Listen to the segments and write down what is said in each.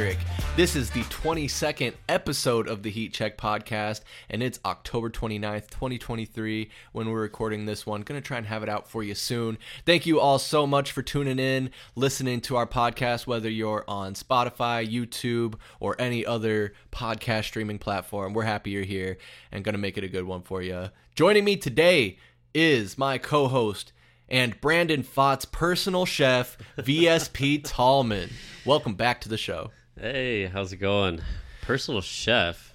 Patrick. This is the 22nd episode of the Heat Check podcast, and it's October 29th, 2023, when we're recording this one. Gonna try and have it out for you soon. Thank you all so much for tuning in, listening to our podcast, whether you're on Spotify, YouTube, or any other podcast streaming platform. We're happy you're here and gonna make it a good one for you. Joining me today is my co host and Brandon Pfaadt's personal chef, VSP Tallman. Welcome back to the show. Hey, how's it going? Personal chef.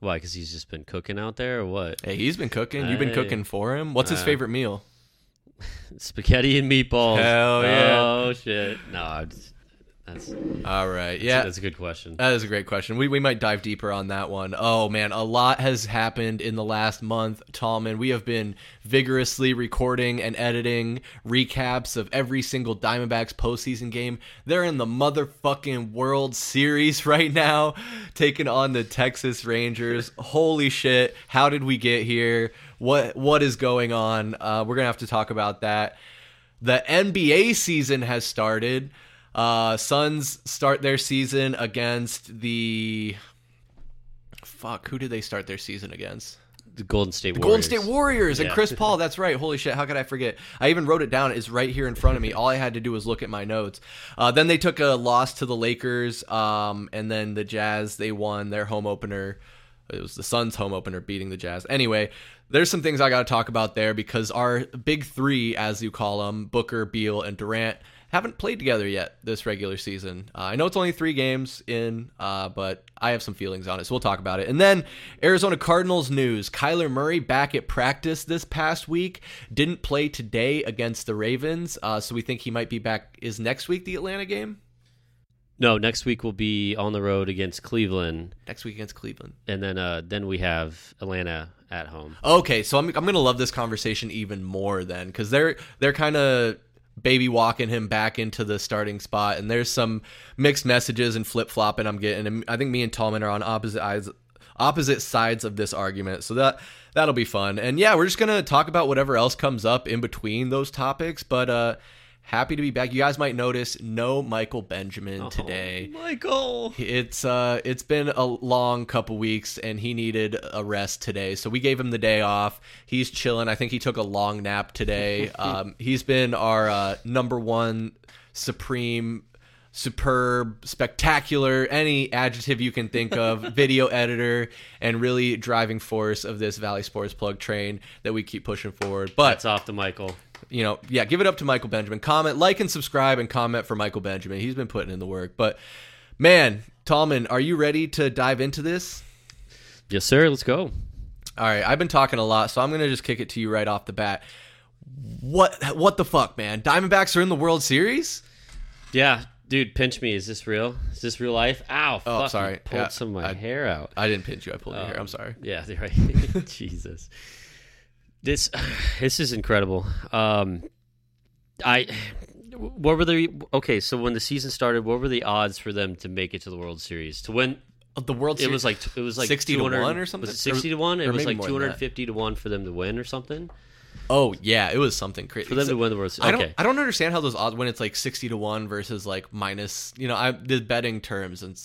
Why? Because he's just been cooking out there, or what? Hey, he's been cooking. You've been Hey. cooking for him. What's his Uh, favorite meal? Spaghetti and meatballs. Hell yeah. Oh shit! No, I'm just- that's All right. Yeah. that's a good question. That is a great question. We, we might dive deeper on that one. Oh man, a lot has happened in the last month, Tallman. We have been vigorously recording and editing recaps of every single Diamondbacks postseason game. They're in the motherfucking World Series right now, taking on the Texas Rangers. Holy shit! How did we get here? What what is going on? Uh, we're gonna have to talk about that. The NBA season has started. Uh, Suns start their season against the fuck. Who did they start their season against? the Golden State The Warriors. Golden State Warriors and Yeah. Chris Paul. That's right. Holy shit! How could I forget? I even wrote it down. It's right here in front of me. All I had to do was look at my notes. Uh, then they took a loss to the Lakers, um, and then the Jazz. They won their home opener. It was the Suns' home opener beating the Jazz. Anyway, there's some things I got to talk about there because our big three, as you call them, Booker, Beal, and Durant, haven't played together yet this regular season. Uh, I know it's only three games in, uh, but I have some feelings on it, so we'll talk about it. And then Arizona Cardinals news: Kyler Murray back at practice this past week, didn't play today against the Ravens, uh, so we think he might be back. Is next week the Atlanta game? No, next week we'll be on the road against Cleveland, Next week against Cleveland. and then uh, then we have Atlanta at home. Okay, so I'm I'm gonna love this conversation even more then because they're they're kind of baby walking him back into the starting spot, and there's some mixed messages and flip flopping I'm getting, and I think me and Tallman are on opposite eyes opposite sides of this argument, so that that'll be fun. And yeah, we're just gonna talk about whatever else comes up in between those topics, but uh. Happy to be back. You guys might notice no Michael Benjamin today. Oh, Michael. It's uh it's been a long couple weeks and he needed a rest today. So we gave him the day off. He's chilling. I think he took a long nap today. um he's been our uh number 1 supreme superb, spectacular, any adjective you can think of, video editor and really driving force of this Valley Sports Plug train that we keep pushing forward. But it's off to Michael. You know, yeah, give it up to Michael Benjamin. Comment, like, and subscribe, and comment for Michael Benjamin. He's been putting in the work. But man, Tallman, are you ready to dive into this? Yes, sir. Let's go. All right, I've been talking a lot, so I'm gonna just kick it to you right off the bat. What what the fuck, man? Diamondbacks are in the World Series? Yeah, dude, pinch me. Is this real? Is this real life? Ow! Oh, fuck, sorry. Pulled Yeah, some of my I- hair out. I didn't pinch you. I pulled your Oh. hair. I'm um, sorry. Yeah, right. Jesus, this this is incredible. Um, I what were the okay? So when the season started, what were the odds for them to make it to the World Series to win? The World Series. It was like it was like 60 to 1 or something? Was it sixty to one? It or was like two hundred fifty to one for them to win or something. Oh yeah, it was something crazy. For them to win the World Series. I don't Okay, I don't understand how those odds when it's like 60 to 1 versus like minus, you know, I the betting terms and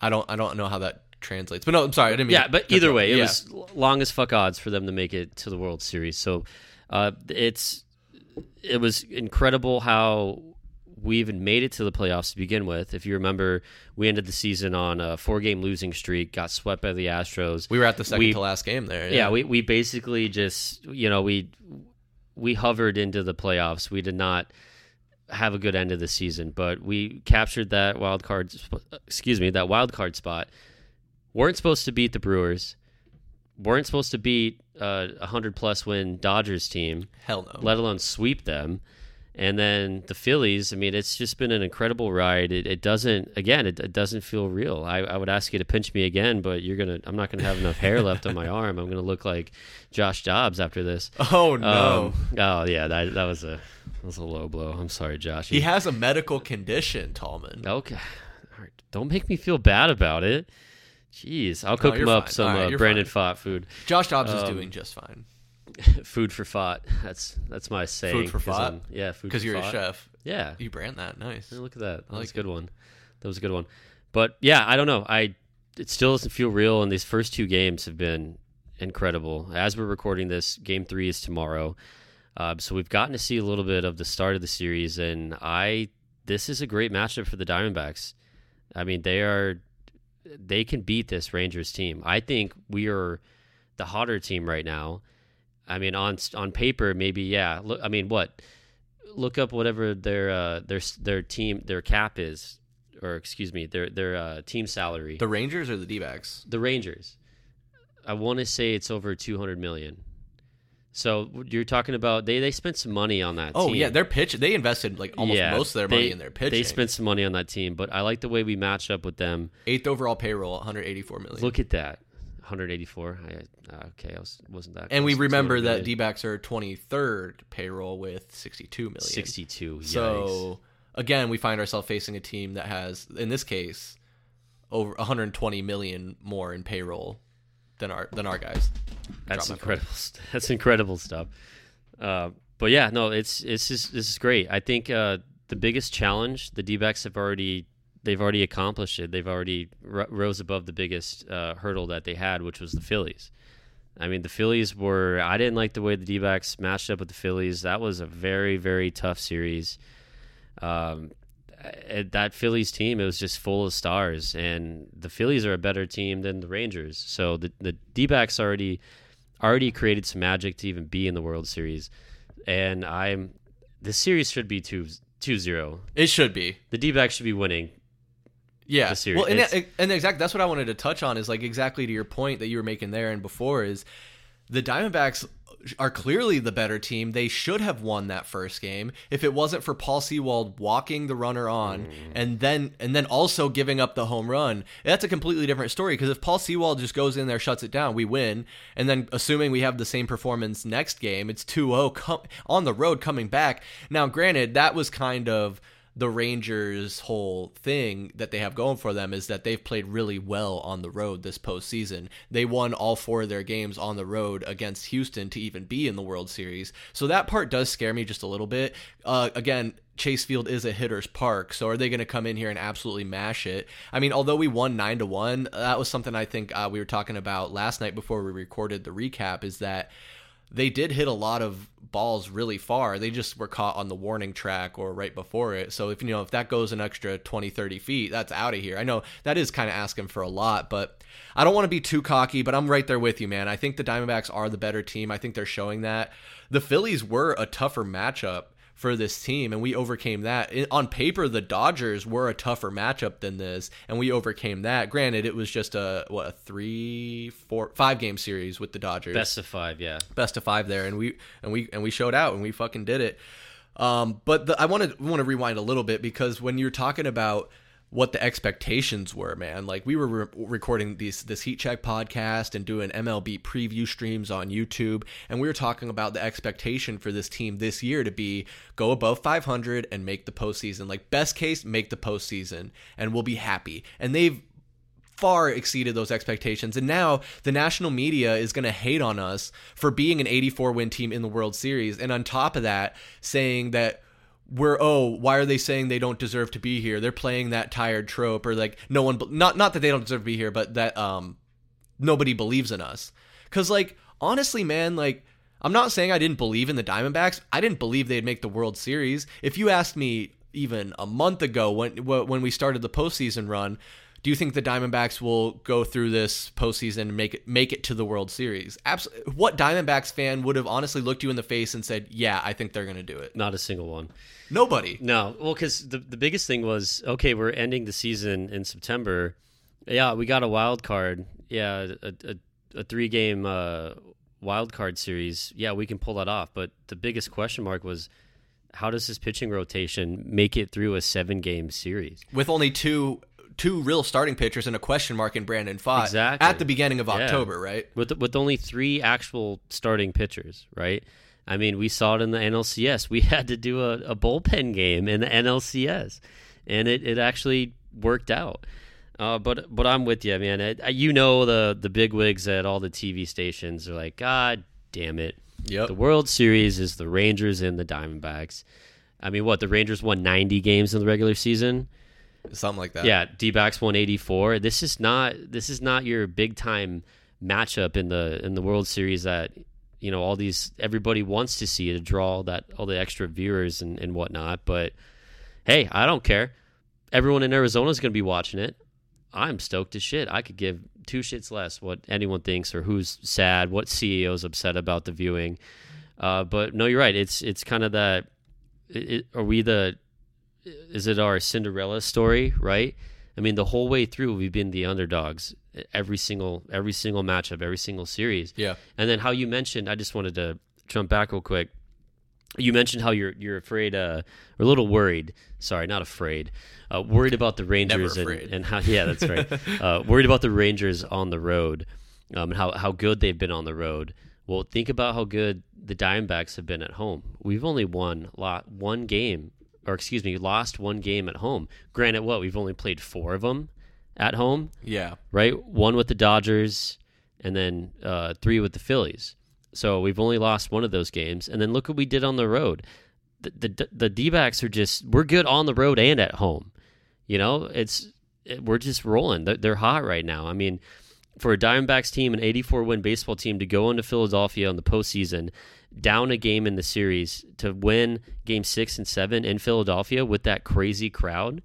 I don't I don't know how that translates. But no, I'm sorry. I didn't mean yeah, but either way, it Yeah. was long as fuck odds for them to make it to the World Series. So uh, it's it was incredible how we even made it to the playoffs to begin with. If you remember, we ended the season on a four game losing streak, got swept by the Astros. we were at the second we- to last game there. yeah, we we basically just you know we we hovered into the playoffs. We did not have a good end of the season, but we captured that wild card. Excuse me, that wild card spot. Weren't supposed to beat the Brewers, weren't supposed to beat uh, a hundred plus win Dodgers team, Hell no. let alone sweep them. And then the Phillies. I mean, it's just been an incredible ride. It, it doesn't, again, it, it doesn't feel real. I, I would ask you to pinch me again, but you're gonna. I'm not gonna have enough hair left on my arm. I'm gonna look like Josh Dobbs after this. oh no. Um, oh yeah, that that was a that was a low blow. I'm sorry, Josh. he has a medical condition, Tallman. Okay. All right. Don't make me feel bad about it. Jeez, I'll cook you're him up fine. some right, uh, Brandon fine. Pfaadt food. Josh Dobbs is Um, doing just fine food for Pfaadt. That's that's my saying. for 'cause Fott? I'm- Yeah, food because you're Fott. a chef. Yeah. You brand that. Nice. Hey, Look at that. That like was a good one. That was a good one. But yeah, I don't know. I it still doesn't feel real, and these first two games have been incredible. As we're recording this, game three is tomorrow. Uh, so we've gotten to see a little bit of the start of the series, and I this is a great matchup for the Diamondbacks. I mean, they are they can beat this Rangers team. I think we are the hotter team right now. I mean, on on paper, maybe yeah. Look, I mean, what? Look up whatever their uh, their their team their cap is, or excuse me, their their uh, team salary. The Rangers or the D-backs? The Rangers. I want to say it's over two hundred million. So you're talking about they they spent some money on that. Oh team. yeah, their pitch. They invested like almost Yeah, most of their money they- in their pitch. They spent some money on that team, but I like the way we match up with them. eighth overall payroll, 184 million. Look at that, 184. I, uh, okay, I was wasn't that. and we remember that. D-backs are 23rd payroll with 62 million. 62. Yikes. So again, we find ourselves facing a team that has, in this case, over 120 million more in payroll than our than our guys. That's incredible. That's incredible stuff. Uh, but yeah, no, it's it's just, this is great. I think uh, the biggest challenge the D-backs have already they've already accomplished it. They've already r- rose above the biggest uh, hurdle that they had, which was the Phillies. I mean, the Phillies were. I didn't like the way the D-backs matched up with the Phillies. That was a very very tough series. Um, Uh, that Phillies team, it was just full of stars, and the Phillies are a better team than the Rangers. So the the D-backs already already created some magic to even be in the World Series, and I'm the series should be 2 2-0. It should be. The D-backs should be winning. Yeah. the series. Well, and, It's- and exactly that's what I wanted to touch on is like exactly to your point that you were making there and before is the Diamondbacks are clearly the better team. They should have won that first game if it wasn't for Paul Sewald walking the runner on mm. and then and then also giving up the home run. That's a completely different story because if Paul Sewald just goes in there, shuts it down, we win. And then assuming we have the same performance next game, it's 2-0 com- on the road coming back. Now, granted, that was kind of the Rangers' whole thing that they have going for them is that they've played really well on the road this postseason. They won all four of their games on the road against Houston to even be in the World Series. So that part does scare me just a little bit. Uh, again, Chase Field is a hitter's park, so are they going to come in here and absolutely mash it? I mean, although we won nine to one, that was something I think uh, we were talking about last night before we recorded the recap. Is that they did hit a lot of balls really far. They just were caught on the warning track or right before it. So if you know if that goes an extra 20, 30 feet, that's out of here. I know that is kind of asking for a lot, but I don't want to be too cocky, but I'm right there with you, man. I think the Diamondbacks are the better team. I think they're showing that. The Phillies were a tougher matchup for this team, and we overcame that. In- on paper, the Dodgers were a tougher matchup than this, and we overcame that. Granted, it was just a what a three, four, five game series with the Dodgers Best of five, yeah. best of five there, and we and we and we showed out and we fucking did it. Um, but the, I want to want to rewind a little bit because when you're talking about what the expectations were, man, like we were re- recording these this Heat Check podcast and doing MLB preview streams on YouTube, and we were talking about the expectation for this team this year to be go above 500 and make the postseason. Like best case, make the postseason, and we'll be happy. And they've far exceeded those expectations. And now the national media is going to hate on us for being an 84 win team in the World Series. And on top of that, saying that we're oh why are they saying they don't deserve to be here? They're playing that tired trope or like no one not not that they don't deserve to be here but that um nobody believes in us. Cuz like honestly man like I'm not saying I didn't believe in the Diamondbacks. I didn't believe they'd make the World Series. If you asked me even a month ago when when we started the postseason run do you think the Diamondbacks will go through this postseason and make it make it to the World Series? Absolutely. What Diamondbacks fan would have honestly looked you in the face and said, "Yeah, I think they're going to do it"? Not a single one. Nobody. No, well, because the the biggest thing was okay. We're ending the season in September. Yeah, we got a wild card. Yeah, a, a, a three game uh, wild card series. Yeah, we can pull that off. But the biggest question mark was how does this pitching rotation make it through a seven game series? with only two two real starting pitchers and a question mark in Brandon Pfaadt Exactly. at the beginning of Yeah. October, right? with with only three actual starting pitchers, right? I mean, we saw it in the NLCS. We had to do a, a bullpen game in the NLCS, and it, it actually worked out. Uh, but but I'm with you, man. I, I- you know the the big wigs at all the TV stations are like, God damn it! Yep. The World Series is the Rangers and the Diamondbacks. I mean, what the Rangers won 90 games in the regular season. Something like that. Yeah, D-backs won 84. This is not this is not your big time matchup in the in the World Series that you know all these everybody wants to see to draw that all the extra viewers and, and whatnot. But hey, I don't care. Everyone in Arizona is going to be watching it. I'm stoked as shit. I could give two shits less what anyone thinks or who's sad, what CEO's upset about the viewing. Uh, but no, you're right. It's it's kind of that. It, are we the? Is it our Cinderella story? Right. I mean, the whole way through, we've been the underdogs every single every single matchup, every single series. Yeah. And then how you mentioned, I just wanted to jump back real quick. You mentioned how you're you're afraid, uh, or a little worried. Sorry, not afraid. Uh, worried about the Rangers and, and, how. Yeah, that's right. uh, worried about the Rangers on the road, um, and how how good they've been on the road. Well, think about how good the Diamondbacks have been at home. We've only won lot one game, or excuse me, lost one game at home. Granted, what we've only played four of them at home. Yeah. Right. One with the Dodgers, and then uh, three with the Phillies. So we've only lost one of those games, and then look what we did on the road. The the, the D-backs are just we're good on the road and at home. You know, it's it, we're just rolling. They're, they're hot right now. I mean, for a Diamondbacks team, an 84 win baseball team to go into Philadelphia in the postseason, down a game in the series to win game six and seven in Philadelphia with that crazy crowd.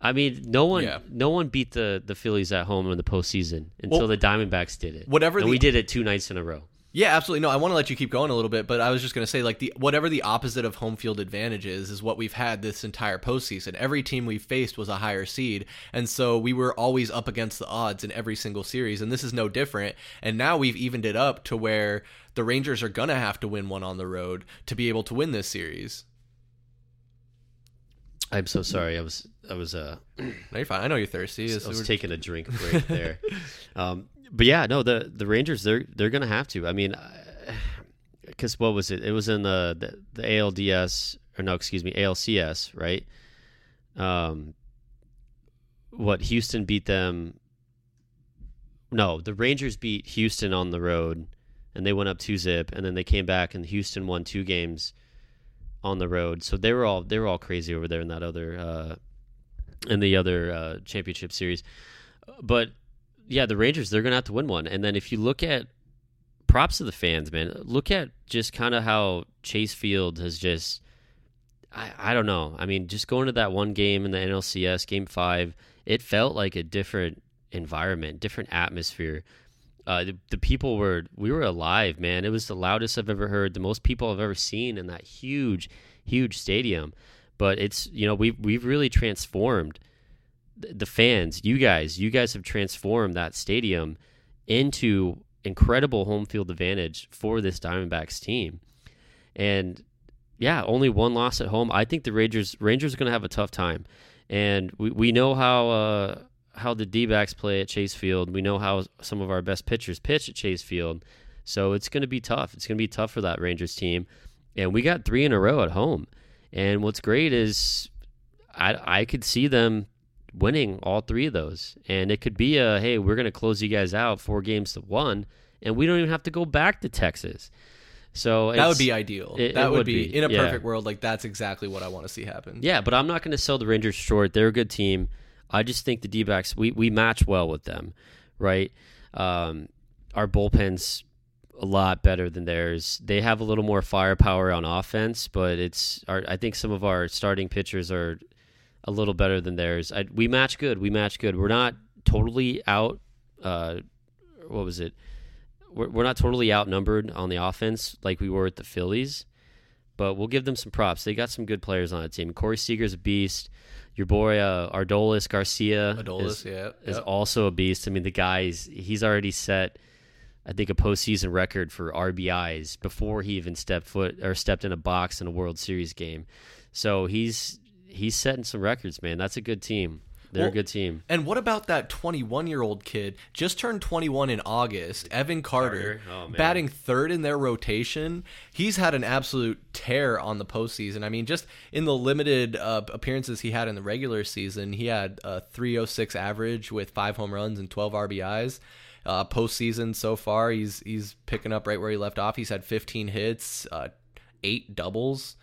I mean, no one, yeah. no one beat the the Phillies at home in the postseason until well, the Diamondbacks did it. Whatever, and the, we did it two nights in a row. Yeah, absolutely. No, I want to let you keep going a little bit, but I was just going to say, like, the whatever the opposite of home field advantage is, is what we've had this entire postseason. Every team we faced was a higher seed, and so we were always up against the odds in every single series, and this is no different. And now we've evened it up to where the Rangers are going to have to win one on the road to be able to win this series. I'm so sorry. I was, I was, uh, no, you're fine. I know you're thirsty. I was taking a drink break there. um, but yeah, no, the the Rangers they're they're gonna have to. I mean, because what was it? It was in the, the the ALDS or no, excuse me, ALCS, right? Um, what Houston beat them? No, the Rangers beat Houston on the road, and they went up two zip, and then they came back, and Houston won two games on the road. So they were all they were all crazy over there in that other uh, in the other uh, championship series. But yeah, the Rangers they're gonna have to win one. And then if you look at props to the fans, man, look at just kind of how Chase Field has just. I, I don't know. I mean, just going to that one game in the NLCS, game five, it felt like a different environment, different atmosphere. Uh, the, the, people were we were alive, man. It was the loudest I've ever heard, the most people I've ever seen in that huge, huge stadium. But it's you know we've we've really transformed the fans, you guys, you guys have transformed that stadium into incredible home field advantage for this Diamondbacks team. And yeah, only one loss at home. I think the Rangers Rangers are going to have a tough time. And we, we know how uh, how the D-backs play at Chase Field. We know how some of our best pitchers pitch at Chase Field. So it's going to be tough. It's going to be tough for that Rangers team. And we got 3 in a row at home. And what's great is I I could see them winning all three of those. And it could be a hey, we're going to close you guys out four games to one, and we don't even have to go back to Texas. So that would be ideal. It, that it would, would be, be, in a yeah. perfect world. Like that's exactly what I want to see happen. Yeah, but I'm not going to sell the Rangers short. They're a good team. I just think the D-backs we we match well with them, right? Um, our bullpens a lot better than theirs. They have a little more firepower on offense, but it's our, I think some of our starting pitchers are a little better than theirs. I, we match good. We match good. We're not totally out. Uh, what was it? We're, we're not totally outnumbered on the offense like we were at the Phillies, but we'll give them some props. They got some good players on the team. Corey Seager's a beast. Your boy uh, Adolis Garcia Adolis, is, yeah, is also a beast. I mean, the guy's he's already set. I think a postseason record for RBIs before he even stepped foot or stepped in a box in a World Series game. So he's he's setting some records, man. That's a good team. They're well, a good team. And what about that 21 year old kid? Just turned 21 in August. Evan Carter, Carter. Oh, batting third in their rotation. He's had an absolute tear on the postseason. I mean, just in the limited uh, appearances he had in the regular season, he had a 306 average with five home runs and 12 RBIs. Uh, postseason so far, he's he's picking up right where he left off. He's had 15 hits, uh, eight doubles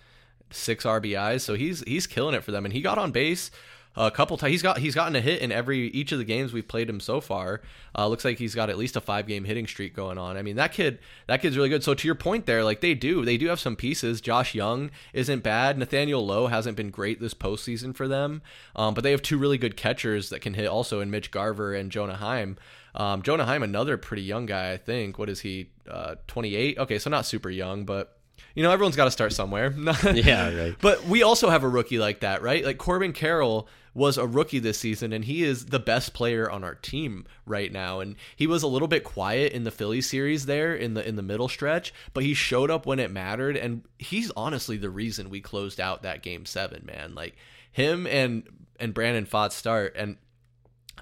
six RBIs. So he's he's killing it for them, and he got on base a couple times. He's got he's gotten a hit in every each of the games we've played him so far. Uh, looks like he's got at least a five game hitting streak going on. I mean that kid that kid's really good. So to your point there, like they do they do have some pieces. Josh Jung isn't bad. Nathaniel Lowe hasn't been great this postseason for them, um, but they have two really good catchers that can hit also in Mitch Garver and Jonah Heim. Um, Jonah Heim, another pretty young guy, I think. What is he? Uh, 28. Okay, so not super young, but you know everyone's got to start somewhere. yeah, right. But we also have a rookie like that, right? Like Corbin Carroll was a rookie this season, and he is the best player on our team right now. And he was a little bit quiet in the Philly series there in the in the middle stretch, but he showed up when it mattered, and he's honestly the reason we closed out that game seven. Man, like him and and Brandon Pfaadt start, and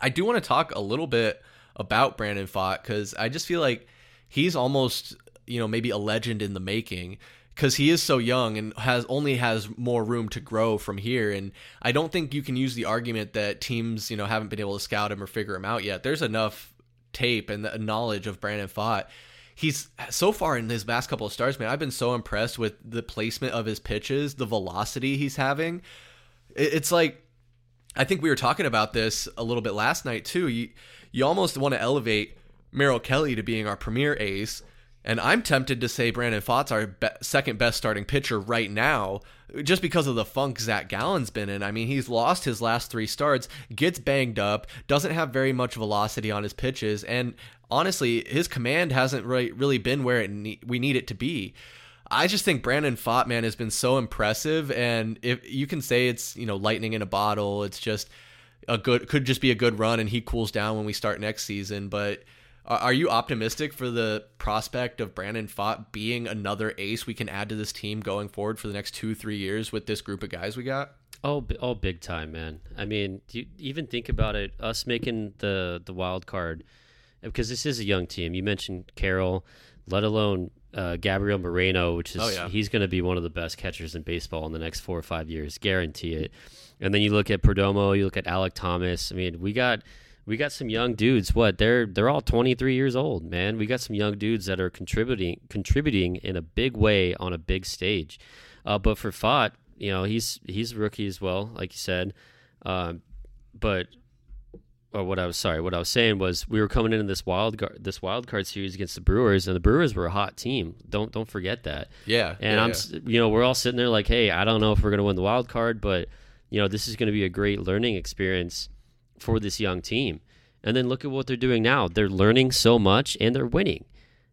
I do want to talk a little bit about Brandon Pfaadt because I just feel like he's almost you know maybe a legend in the making because he is so young and has only has more room to grow from here. And I don't think you can use the argument that teams, you know, haven't been able to scout him or figure him out yet. There's enough tape and knowledge of Brandon Pfaadt. He's so far in his last couple of starts, man. I've been so impressed with the placement of his pitches, the velocity he's having. It's like I think we were talking about this a little bit last night too. You you almost want to elevate Merrill Kelly to being our premier ace and I'm tempted to say Brandon Pfaadt's our be- second best starting pitcher right now, just because of the funk Zach Gallen's been in. I mean, he's lost his last three starts, gets banged up, doesn't have very much velocity on his pitches, and honestly, his command hasn't really, really been where it ne- we need it to be. I just think Brandon Pfaadt, man, has been so impressive, and if you can say it's you know lightning in a bottle, it's just a good could just be a good run, and he cools down when we start next season, but are you optimistic for the prospect of Brandon Pfaadt being another ace we can add to this team going forward for the next two, three years with this group of guys we got? Oh, oh, big time, man. I mean, you even think about it? Us making the the wild card because this is a young team. You mentioned Carroll, let alone uh, Gabriel Moreno, which is oh, yeah. he's going to be one of the best catchers in baseball in the next four or five years, guarantee it. And then you look at Perdomo, you look at Alek Thomas. I mean, we got we got some young dudes. What they're they're all 23 years old, man. We got some young dudes that are contributing contributing in a big way on a big stage. Uh, but for Pfaadt, you know, he's he's a rookie as well, like you said. Uh, but or what I was sorry, what I was saying was we were coming into this wild card, this wild card series against the Brewers, and the Brewers were a hot team. Don't don't forget that. Yeah. And yeah, I'm, yeah. you know, we're all sitting there like, hey, I don't know if we're going to win the wild card, but you know, this is going to be a great learning experience for this young team. And then look at what they're doing now. They're learning so much and they're winning.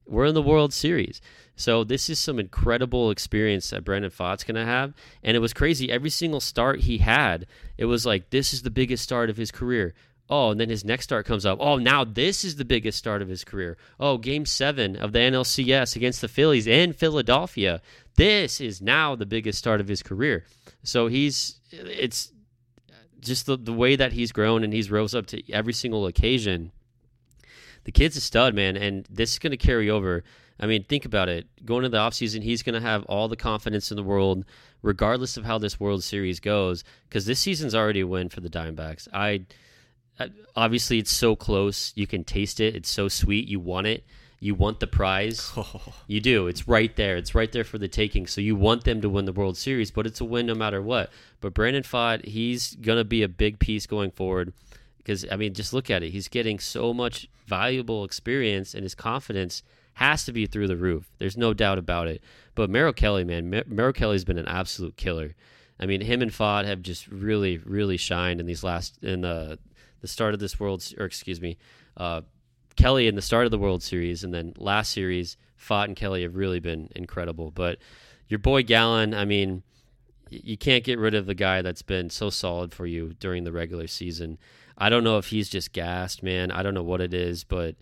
We're in the World Series. So this is some incredible experience that Brandon Pfaadt's going to have. And it was crazy. Every single start he had, it was like, this is the biggest start of his career. Oh, and then his next start comes up. Oh, now this is the biggest start of his career. Oh, game seven of the NLCS against the Phillies in Philadelphia. This is now the biggest start of his career. So he's, it's, just the, the way that he's grown and he's rose up to every single occasion. The kid's a stud, man, and this is going to carry over. I mean, think about it. Going to the offseason, he's going to have all the confidence in the world, regardless of how this World Series goes, because this season's already a win for the Diamondbacks. I obviously it's so close, you can taste it. It's so sweet, you want it. You want the prize. Oh. You do. It's right there. It's right there for the taking. So you want them to win the World Series, but it's a win no matter what. But Brandon Pfaadt, he's going to be a big piece going forward because, I mean, just look at it. He's getting so much valuable experience, and his confidence has to be through the roof. There's no doubt about it. But Merrill Kelly, man, Mer- Merrill Kelly's been an absolute killer. I mean, him and Pfaadt have just really, really shined in these last in the the start of this world, or excuse me, uh, Kelly in the start of the World Series, and then last series, Pfaadt and Kelly have really been incredible. But your boy Gallen, I mean, you can't get rid of the guy that's been so solid for you during the regular season. I don't know if he's just gassed, man. I don't know what it is, but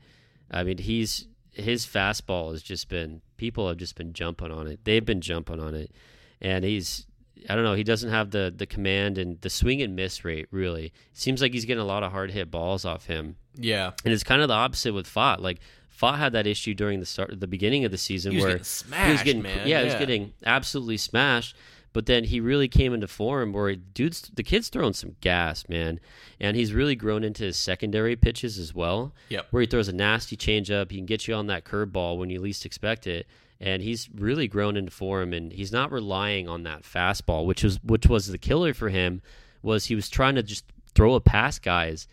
I mean, he's his fastball has just been people have just been jumping on it. They've been jumping on it, and he's I don't know. He doesn't have the the command and the swing and miss rate. Really, it seems like he's getting a lot of hard hit balls off him. Yeah, and it's kind of the opposite with Pfaadt. Like Pfaadt had that issue during the start, the beginning of the season where smashed, he was getting, man. Yeah, yeah, he was getting absolutely smashed. But then he really came into form where dude's the kid's throwing some gas, man, and he's really grown into his secondary pitches as well. Yep. Where he throws a nasty changeup, he can get you on that curveball when you least expect it, and he's really grown into form. And he's not relying on that fastball, which was which was the killer for him. Was he was trying to just throw a pass guys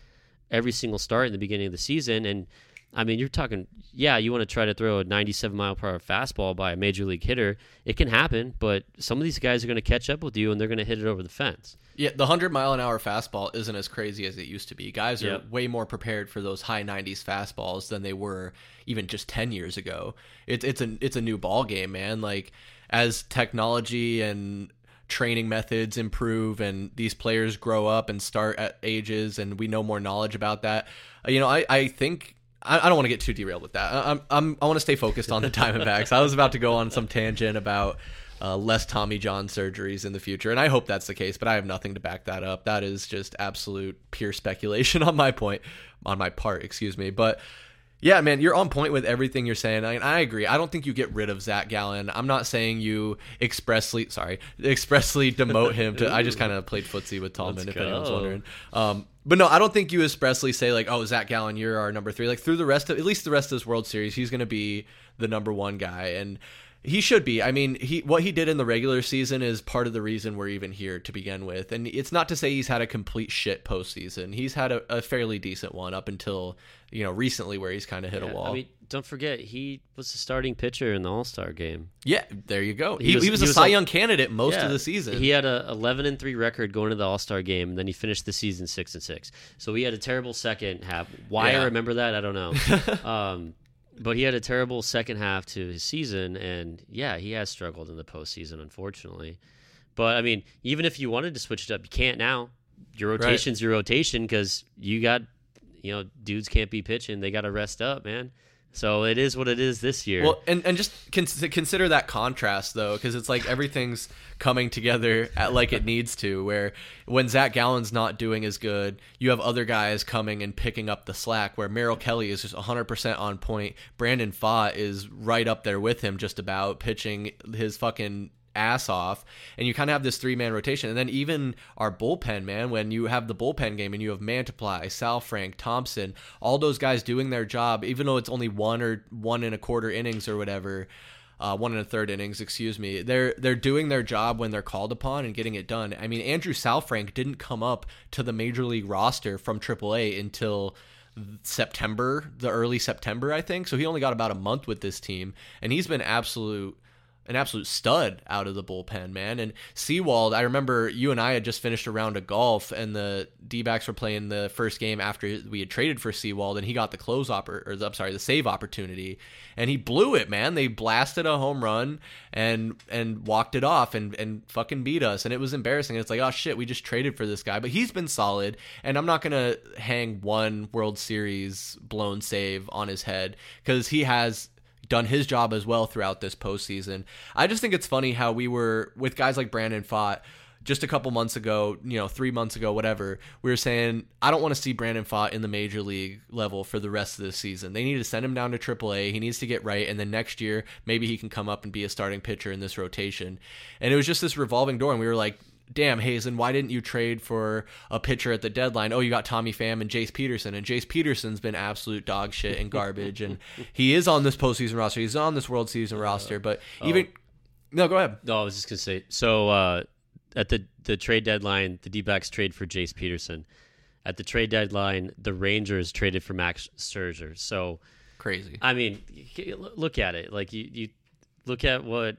every single start in the beginning of the season, and I mean, you're talking, yeah, you want to try to throw a 97 mile per hour fastball by a major league hitter. It can happen, but some of these guys are going to catch up with you and they're going to hit it over the fence. Yeah, the 100 mile an hour fastball isn't as crazy as it used to be. Guys are Yep. way more prepared for those high 90s fastballs than they were even just 10 years ago. It's it's a it's a new ball game, man. Like as technology and training methods improve and these players grow up and start at ages and we know more knowledge about that. You know, I I think I, I don't want to get too derailed with that. I, I'm, I'm I want to stay focused on the Diamondbacks. I was about to go on some tangent about uh, less Tommy John surgeries in the future, and I hope that's the case. But I have nothing to back that up. That is just absolute pure speculation on my point, on my part. Excuse me, but. Yeah, man, you're on point with everything you're saying. I, I agree. I don't think you get rid of Zach Gallen. I'm not saying you expressly, sorry, expressly demote him to. I just kind of played footsie with Tallman, Let's if anyone's wondering. Um, but no, I don't think you expressly say like, "Oh, Zach Gallen, you're our number three. Like through the rest of, at least the rest of this World Series, he's going to be the number one guy, and he should be. I mean, he what he did in the regular season is part of the reason we're even here to begin with. And it's not to say he's had a complete shit postseason. He's had a, a fairly decent one up until you know recently, where he's kind of hit Yeah, a wall. I mean, don't forget, he was the starting pitcher in the All Star game. yeah, there you go. He, He he was- was, he a was Cy Young candidate most Yeah, of the season. He had a 11 and 3 record going to the All Star game, and then he finished the season 6 and 6. So he had a terrible second half. Why Yeah. I remember that, I don't know. um, but he had a terrible second half to his season, and yeah, he has struggled in the postseason, unfortunately. But I mean, even if you wanted to switch it up, you can't now. Your rotation's your rotation because you got, you know, dudes can't be pitching; they got to rest up, man. So it is what it is this year. Well, and, and just cons- consider that contrast though, because it's like everything's coming together at like it needs to. Where when Zach Gallen's not doing as good, you have other guys coming and picking up the slack. Where Merrill Kelly is just 100% on point. Brandon Pfaadt is right up there with him, just about pitching his fucking ass off and you kind of have this three man rotation and then even our bullpen man when you have the bullpen game and you have Mantiply, Saalfrank, Thompson all those guys doing their job even though it's only one or one and a quarter innings or whatever uh, one and a third innings excuse me they're they're doing their job when they're called upon and getting it done I mean Andrew Saalfrank didn't come up to the major league roster from AAA until September, the early September, I think. So he only got about a month with this team, and he's been absolute an absolute stud out of the bullpen, man. And Sewald, I remember you and I had just finished a round of golf, and the D backs were playing the first game after we had traded for Sewald, and he got the close oppor- or I'm sorry, the save opportunity, and he blew it, man. They blasted a home run and and walked it off and and fucking beat us, and it was embarrassing. It's like, oh shit, we just traded for this guy, but he's been solid, and I'm not gonna hang one World Series blown save on his head because he has done his job as well throughout this postseason. I just think it's funny how we were with guys like Brandon Pfaadt just a couple months ago, you know, three months ago, whatever. We were saying I don't want to see Brandon Pfaadt in the major league level for the rest of the season. They need to send him down to AAA. He needs to get right, and then next year maybe he can come up and be a starting pitcher in this rotation. And it was just this revolving door, and we were like. Damn, Hazen, why didn't you trade for a pitcher at the deadline? Oh, you got Tommy Pham and Jace Peterson, and Jace Peterson's been absolute dog shit and garbage, and he is on this postseason roster. He's on this World Season roster, but even no, go ahead. No, I was just gonna say. So uh, at the the trade deadline, the D-backs trade for Jace Peterson. At the trade deadline, the Rangers traded for Max Scherzer. So Crazy. I mean, look at it. Like you, you look at what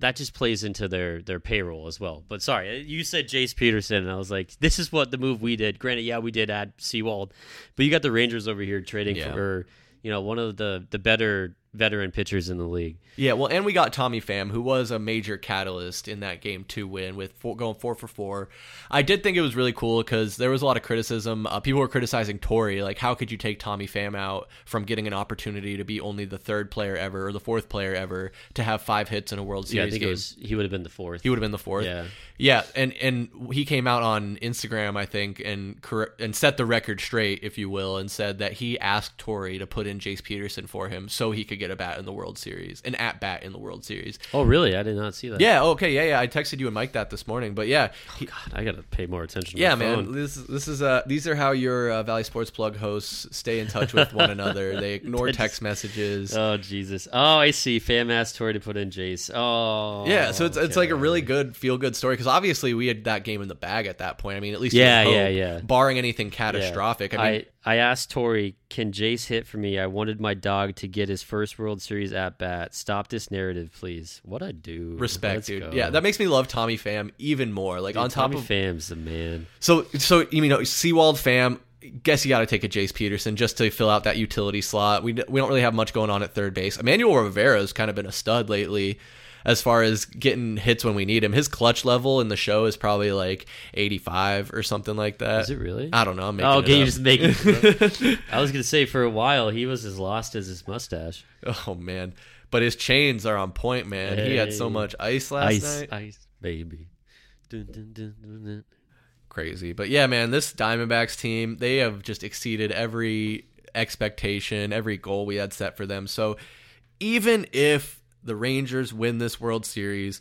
that just plays into their their payroll as well. But sorry, you said Jace Peterson, and I was like, this is what the move we did. Granted, yeah, we did add Sewald, but you got the Rangers over here trading Yeah. for you know one of the the better veteran pitchers in the league. Yeah, well, and we got Tommy Pham, who was a major catalyst in that game to win with four, going four for four. I did think it was really cool because there was a lot of criticism. Uh, people were criticizing Torey, like how could you take Tommy Pham out from getting an opportunity to be only the third player ever or the fourth player ever to have five hits in a World Series Yeah, I think game? it was he would have been the fourth. He would have been the fourth. Yeah. yeah, and and he came out on Instagram, I think, and cor- and set the record straight, if you will, and said that he asked Torey to put in Jace Peterson for him so he could get get a bat in the World Series, an at bat in the World Series. Oh, really? I did not see that. Yeah. Okay. Yeah. Yeah. I texted you and Mike that this morning, but yeah, he, God, I gotta pay more attention. To yeah, man. phone. This this is uh these are how your uh, Valley Sports Plug hosts stay in touch with one another. They ignore just- text messages. Oh Jesus! Oh, I see. Pham asked Torey to put in Jace. Oh, yeah, so it's it's like a really good feel good story because obviously we had that game in the bag at that point. I mean, at least Yeah, hope, yeah, yeah. Barring anything Yeah. catastrophic. I mean, I, I asked Torey, can Jace hit for me? I wanted my dog to get his first World Series at bat. Stop this narrative, please. What I do? respect, Let's dude. go. Yeah, that makes me love Tommy Pham even more. Like Dude, on top Tommy of Pham's the man. So, so you know, Sewald fam. Guess you got to take a Jace Peterson just to fill out that utility slot. We we don't really have much going on at third base. Emmanuel Rivera's kind of been a stud lately, as far as getting hits when we need him. His clutch level in the show is probably like eighty five or something like that. Is it really? I don't know. I'm making Oh, okay, up. you just making. I was gonna say for a while he was as lost as his mustache. oh man, but his chains are on point, man. He had so much ice last ice, night. ice, baby. Dun, dun, dun. crazy. But yeah, man, this Diamondbacks team, they have just exceeded every expectation, every goal we had set for them. So even if the Rangers win this World Series,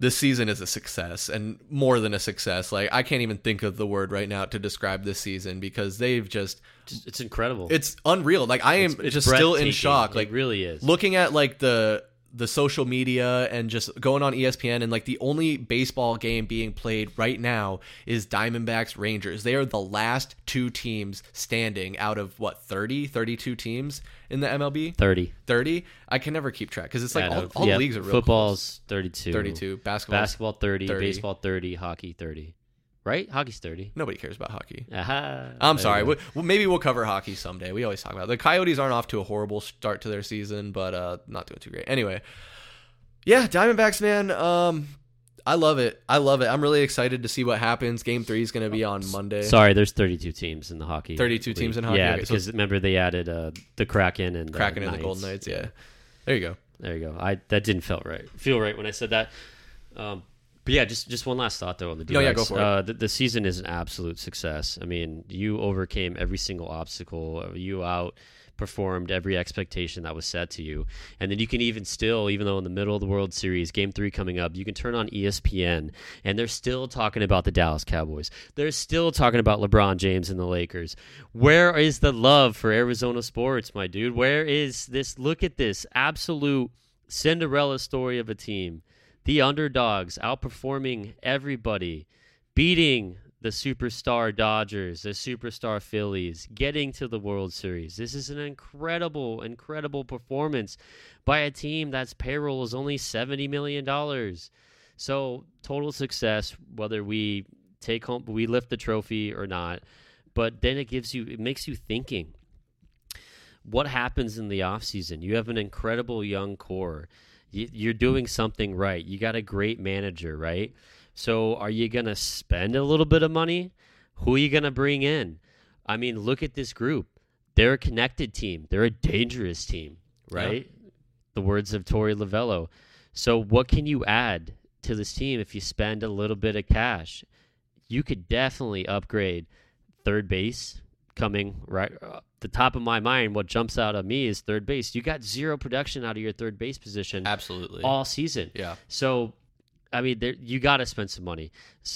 this season is a success and more than a success. Like I can't even think of the word right now to describe this season because they've just It's incredible. it's unreal. Like I am It's- it's just still in shock. It Like really is. looking at like the the social media and just going on ESPN and like the only baseball game being played right now is Diamondbacks Rangers. They are the last two teams standing out of what 30, 32 teams in the MLB? thirty. 30? I can never keep track cuz it's like Yeah, all, no, all yeah, the leagues are real football's close. 32, basketball. Basketball 30, 30. baseball 30, hockey 30. Right? Hockey's 30. Nobody cares about hockey. Aha. I'm sorry. We, well, maybe we'll cover hockey someday. We always talk about it. the Coyotes aren't off to a horrible start to their season, but uh, not doing too great. Anyway, yeah, Diamondbacks, man. Um, I love it. I love it. I'm really excited to see what happens. Game three is going to be on Monday. Sorry, there's 32 teams in the hockey. 32 teams in hockey? Yeah, Okay, so- because remember they added uh, the Kraken and the Kraken and the Knights. Golden Knights. Yeah, there you go. There you go. I that didn't feel right. Feel right when I said that. Um, but yeah, just just one last thought though on the No, yeah, go for it. Uh, the, the season is an absolute success. I mean, you overcame every single obstacle. You outperformed every expectation that was set to you, and then you can even still, even though in the middle of the World Series, Game Three coming up, you can turn on ESPN, and they're still talking about the Dallas Cowboys. They're still talking about LeBron James and the Lakers. Where is the love for Arizona sports, my dude? Where is this? Look at this absolute Cinderella story of a team. The underdogs outperforming everybody, beating the superstar Dodgers, the superstar Phillies, getting to the World Series. This is an incredible, incredible performance by a team that's payroll is only $70 million. So, total success, whether we take home, we lift the trophy or not. But then it gives you, it makes you thinking what happens in the offseason? You have an incredible young core. You- You're doing something right. You got a great manager, right? So are you going to spend a little bit of money? Who are you going to bring in? I mean, look at this group. They're a connected team. They're a dangerous team, right? The words of Torey Lovullo. So what can you add to this team if you spend a little bit of cash? You could definitely upgrade third base coming right uh, the top of my mind what jumps out at me is third base. You got zero production out of your third base position Absolutely. all season. Yeah. so i mean there, you got to spend some money.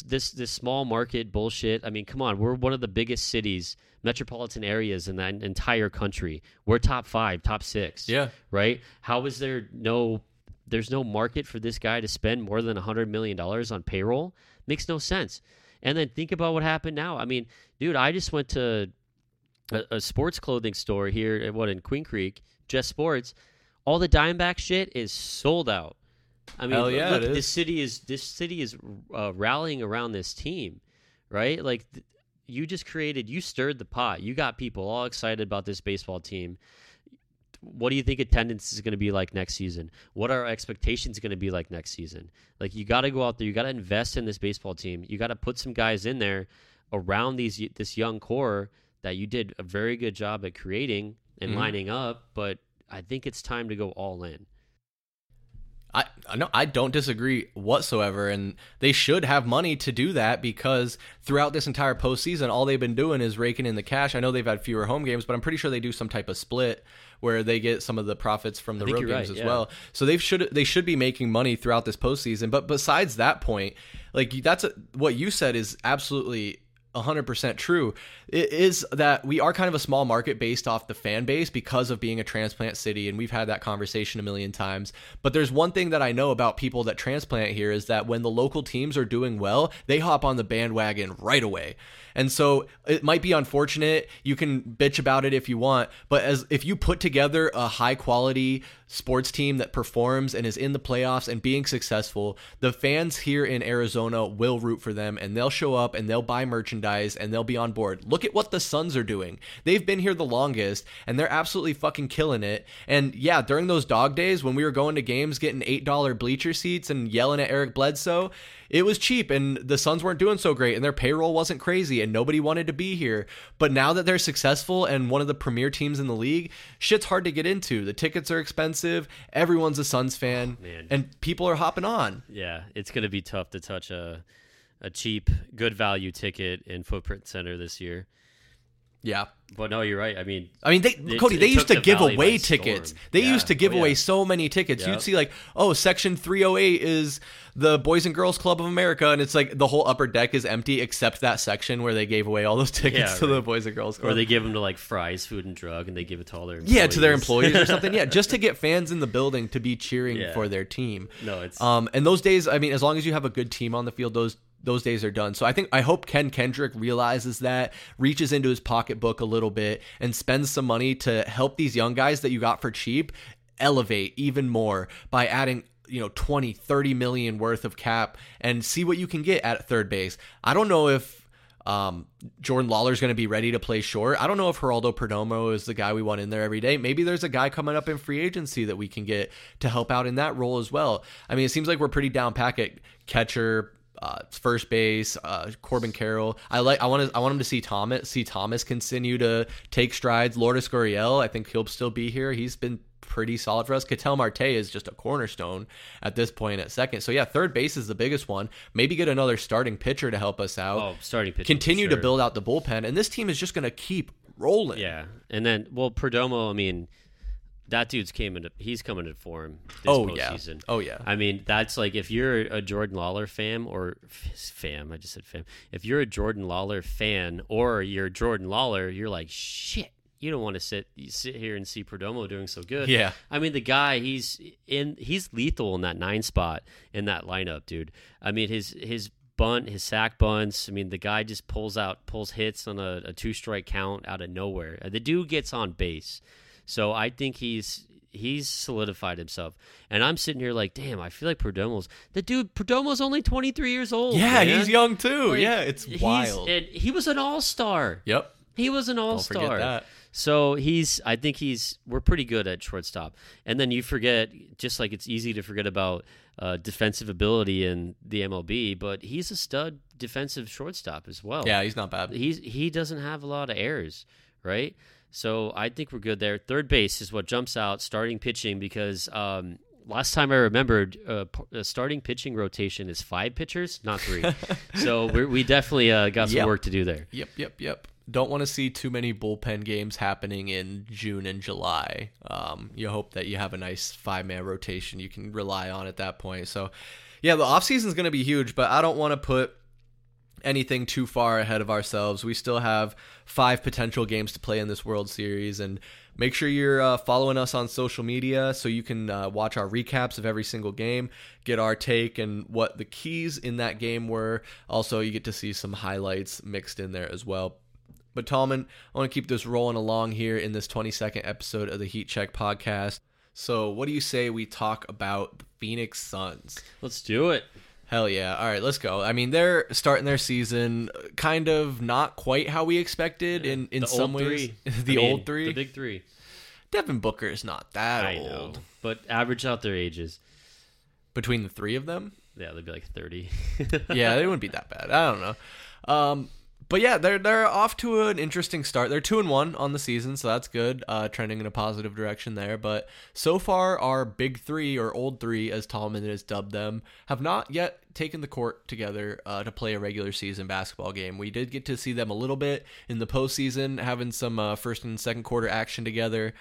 This this small market bullshit i mean come on we're one of the biggest cities metropolitan areas in that entire country. We're top 5 top 6 Yeah. right? How is there no there's no market for this guy to spend more than 100 million dollars on payroll? Makes no sense. And then think about what happened now. I mean dude i just went to a, a sports clothing store here at what in queen creek just sports all the dimeback shit is sold out i mean Hell yeah, look, this city is this city is uh, rallying around this team right like th- you just created you stirred the pot you got people all excited about this baseball team what do you think attendance is going to be like next season? What are our expectations going to be like next season? Like you got to go out there, you got to invest in this baseball team. You got to put some guys in there around these this young core that you did a very good job at creating and Mhm. lining up, but I think it's time to go all in. I I no, I don't disagree whatsoever, and they should have money to do that because throughout this entire postseason, all they've been doing is raking in the cash. I know they've had fewer home games, but I'm pretty sure they do some type of split where they get some of the profits from the road games right, as yeah. well. So they should they should be making money throughout this postseason. But besides that point, like that's a, what you said is absolutely 100% true. It is that we are kind of a small market based off the fan base because of being a transplant city and we've had that conversation a million times. But there's one thing that i know about people that transplant here is that when the local teams are doing well they hop on the bandwagon right away. And so it might be unfortunate. You can bitch about it if you want but as if you put together a high quality sports team that performs and is in the playoffs and being successful the fans here in arizona will root for them and they'll show up and they'll buy merchandise and they'll be on board look at what the suns are doing they've been here the longest and they're absolutely fucking killing it and yeah during those dog days when we were going to games getting eight dollar bleacher seats and yelling at eric bledsoe it was cheap and the Suns weren't doing so great and their payroll wasn't crazy and nobody wanted to be here. But now that they're successful and one of the premier teams in the league, shit's hard to get into. The tickets are expensive. Everyone's a Suns fan man. and people are hopping on. Yeah, it's going to be tough to touch a a cheap, good value ticket in Footprint Center this year. Yeah. But no, you're right. I mean, I mean, they, It- Cody, they used to the give away storm. tickets. They Yeah. used to give Oh, away yeah. so many tickets. You'd see like, oh, section 308 is the Boys and Girls Club of America, and it's like the whole upper deck is empty except that section where they gave away all those tickets Yeah, to the. Boys and Girls Club. or they give them to like Fry's Food and Drug, and they give it to all their yeah, to their employees. employees or something. Yeah, just to get fans in the building to be cheering for their team. no, it's Um, and those days, I mean, as long as you have a good team on the field, those those days are done. So I think I hope Ken Kendrick realizes that, reaches into his pocketbook a little bit, and spends some money to help these young guys that you got for cheap elevate even more by adding you know 20 30 million worth of cap and see what you can get at third base i don't know if um, Jordan is going to be ready to play short. I don't know if Geraldo Perdomo is the guy we want in there every day. Maybe there's a guy coming up in free agency that we can get to help out in that role as well. I mean, it seems like we're pretty down packet catcher, uh, first base, uh, Corbin Carroll. I like. I want to. I want him to see Thomas. See Thomas continue to take strides. Lourdes Gurriel. I think he'll still be here. He's been pretty solid for us. Ketel Marte is just a cornerstone at this point at second. So yeah, third base is the biggest one. Maybe get another starting pitcher to help us out oh starting pitch. continue to build out the bullpen, and this team is just going to keep rolling. Yeah, and then well, Perdomo. I mean, that dude's came into he's coming to form this Oh yeah. Oh yeah. I mean, that's like if you're a Jordan Lawlar fan or fam, I just said fam. If you're a Jordan Lawlar fan or you're Jordan Lawlar, you're like shit. You don't want to sit you sit here and see Perdomo doing so good. Yeah. I mean, the guy he's in he's lethal in that nine spot in that lineup, dude. I mean, his his bunt, his sack bunts. I mean, the guy just pulls out pulls hits on a, a two strike count out of nowhere. The dude gets on base. So I think he's he's solidified himself. And I'm sitting here like, damn, I feel like Perdomo's the dude. Perdomo's only 23 years old. Yeah, man. he's young too. Like, yeah, it's wild. He was an all star. yep. He was an all star. So he's, I think he's, we're pretty good at shortstop. And then you forget, just like it's easy to forget about uh, defensive ability in the MLB, but he's a stud defensive shortstop as well. Yeah, he's not bad. He's he doesn't have a lot of errors, right? So I think we're good there. Third base is what jumps out. Starting pitching because um, last time I remembered, uh, p- a starting pitching rotation is five pitchers, not three. so we're, we definitely uh, got some Yep. work to do there. Yep, yep, yep. Don't want to see too many bullpen games happening in June and July. Um, you hope that you have a nice five man rotation you can rely on at that point. So, yeah, the offseason is going to be huge, but I don't want to put anything too far ahead of ourselves. We still have five potential games to play in this World Series, and make sure you're uh, following us on social media so you can uh, watch our recaps of every single game, get our take and what the keys in that game were. Also, you get to see some highlights mixed in there as well. But Tallman, I want to keep this rolling along here in this 22nd episode of the Heat Check podcast. So, what do you say we talk about the Phoenix Suns? Let's do it. Hell yeah. All right, let's go. I mean, they're starting their season kind of not quite how we expected in, in The some old ways. three. the I mean, old three. the big three. Devin Booker is not that I old. know, but average out their ages. Between the three of them? Yeah, they'd be like thirty. yeah, they wouldn't be that bad. I don't know. Um, but yeah, they're they're off to an interesting start. They're two and one on the season, so that's good. Uh, trending in a positive direction there. But so far, our big three or old three, as Tallman has dubbed them, have not yet taken the court together uh, to play a regular season basketball game. We did get to see them a little bit in the postseason, having some uh, first and second quarter action together.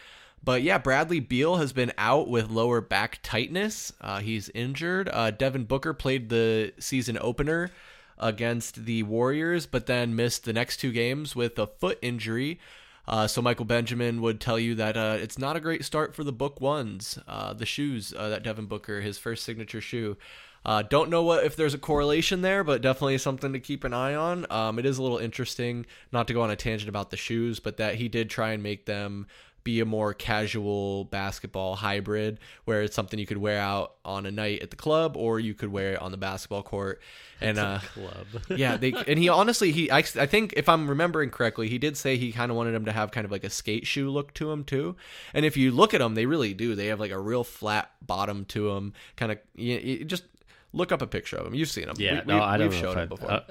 But yeah, Bradley Beal has been out with lower back tightness. Uh, he's injured. Uh, Devin Booker played the season opener against the Warriors, but then missed the next two games with a foot injury. Uh, so Michael Benjamin would tell you that uh, it's not a great start for the Book Ones, uh, the shoes uh, that Devin Booker, his first signature shoe. Uh, don't know what if there's a correlation there, but definitely something to keep an eye on. Um, it is a little interesting, not to go on a tangent about the shoes, but that he did try and make them be a more casual basketball hybrid where it's something you could wear out on a night at the club or you could wear it on the basketball court and uh club. yeah they and he honestly he I, I think if i'm remembering correctly he did say he kind of wanted him to have kind of like a skate shoe look to him too and if you look at them they really do they have like a real flat bottom to them kind of you, you just look up a picture of them you've seen them Yeah, we, no, I don't we've know. shown them before uh,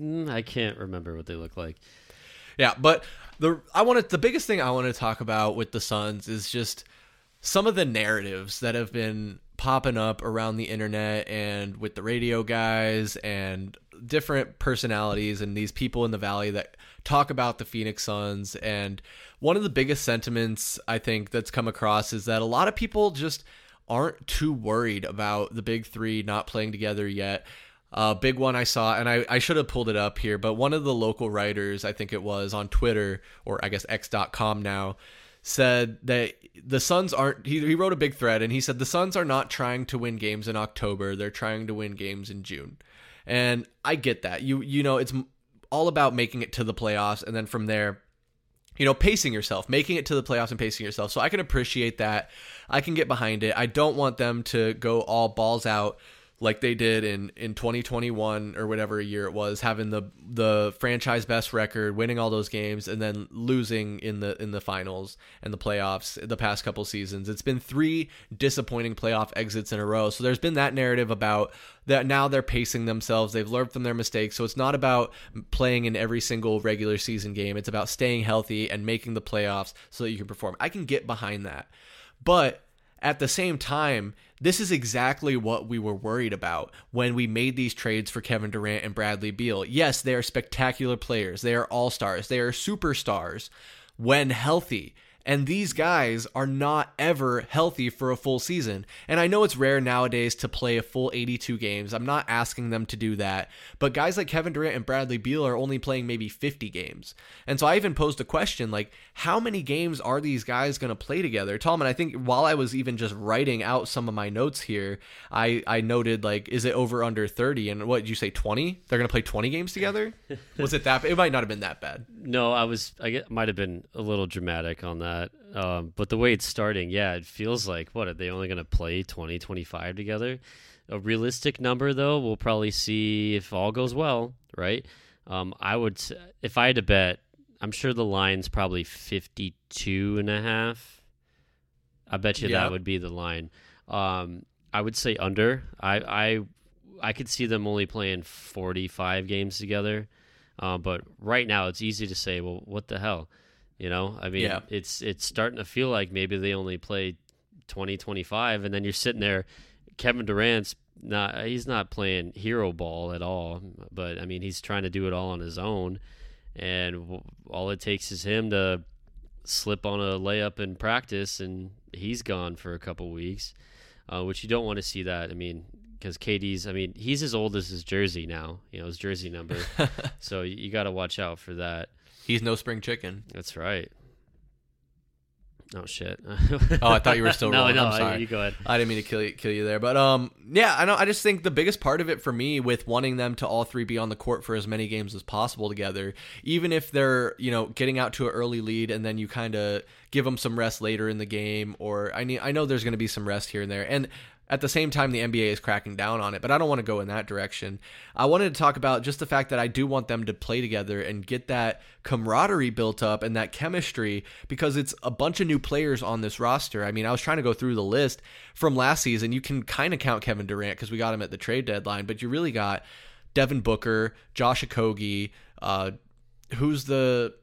mm, I can't remember what they look like. Yeah, but the I wanted the biggest thing I want to talk about with the Suns is just some of the narratives that have been popping up around the internet and with the radio guys and different personalities and these people in the valley that talk about the Phoenix Suns. And one of the biggest sentiments I think that's come across is that a lot of people just aren't too worried about the big 3 not playing together yet uh, big one I saw, and I, I should have pulled it up here, but one of the local writers, I think it was on Twitter, or I guess X.com now, said that the Suns aren't. He, he wrote a big thread, and he said the Suns are not trying to win games in October. They're trying to win games in June. And I get that. You you know, it's all about making it to the playoffs, and then from there, you know, pacing yourself, making it to the playoffs and pacing yourself. So I can appreciate that. I can get behind it. I don't want them to go all balls out like they did in in 2021 or whatever year it was having the the franchise best record winning all those games and then losing in the in the finals and the playoffs the past couple seasons. It's been three disappointing playoff exits in a row. So there's been that narrative about that now they're pacing themselves. They've learned from their mistakes. So it's not about playing in every single regular season game. It's about staying healthy and making the playoffs so that you can perform. I can get behind that. But at the same time, this is exactly what we were worried about when we made these trades for Kevin Durant and Bradley Beal. Yes, they are spectacular players. They are all stars. They are superstars when healthy. And these guys are not ever healthy for a full season. And I know it's rare nowadays to play a full 82 games. I'm not asking them to do that. But guys like Kevin Durant and Bradley Beal are only playing maybe 50 games. And so I even posed a question like, how many games are these guys going to play together? Tom, and I think while I was even just writing out some of my notes here, I, I noted like, is it over under 30? And what did you say, 20? They're going to play 20 games together? was it that? It might not have been that bad. No, I was. I get might have been a little dramatic on that. Um, but the way it's starting, yeah, it feels like what are they only going to play 20, 25 together? A realistic number, though, we'll probably see if all goes well, right? Um, I would, if I had to bet, I'm sure the line's probably 52 and a half. I bet you Yeah. that would be the line. Um, I would say under. I, I, I could see them only playing 45 games together. Uh, but right now, it's easy to say, well, what the hell? You know, I mean, Yeah. it's it's starting to feel like maybe they only play 20, 25, and then you're sitting there. Kevin Durant's not he's not playing hero ball at all, but I mean, he's trying to do it all on his own, and all it takes is him to slip on a layup in practice, and he's gone for a couple weeks, uh, which you don't want to see that. I mean, because KD's, I mean, he's as old as his jersey now, you know, his jersey number, so you, you got to watch out for that. He's no spring chicken. That's right. Oh shit! Oh, I thought you were still no, rolling. no. I'm sorry. You go ahead. I didn't mean to kill you, kill you there, but um, yeah, I know. I just think the biggest part of it for me, with wanting them to all three be on the court for as many games as possible together, even if they're you know getting out to an early lead and then you kind of give them some rest later in the game, or I need I know there's going to be some rest here and there, and at the same time the NBA is cracking down on it, but I don't want to go in that direction. I wanted to talk about just the fact that I do want them to play together and get that camaraderie built up and that chemistry because it's a bunch of new players on this roster. I mean, I was trying to go through the list from last season. You can kind of count Kevin Durant because we got him at the trade deadline, but you really got Devin Booker, Josh Okogie, uh, who's the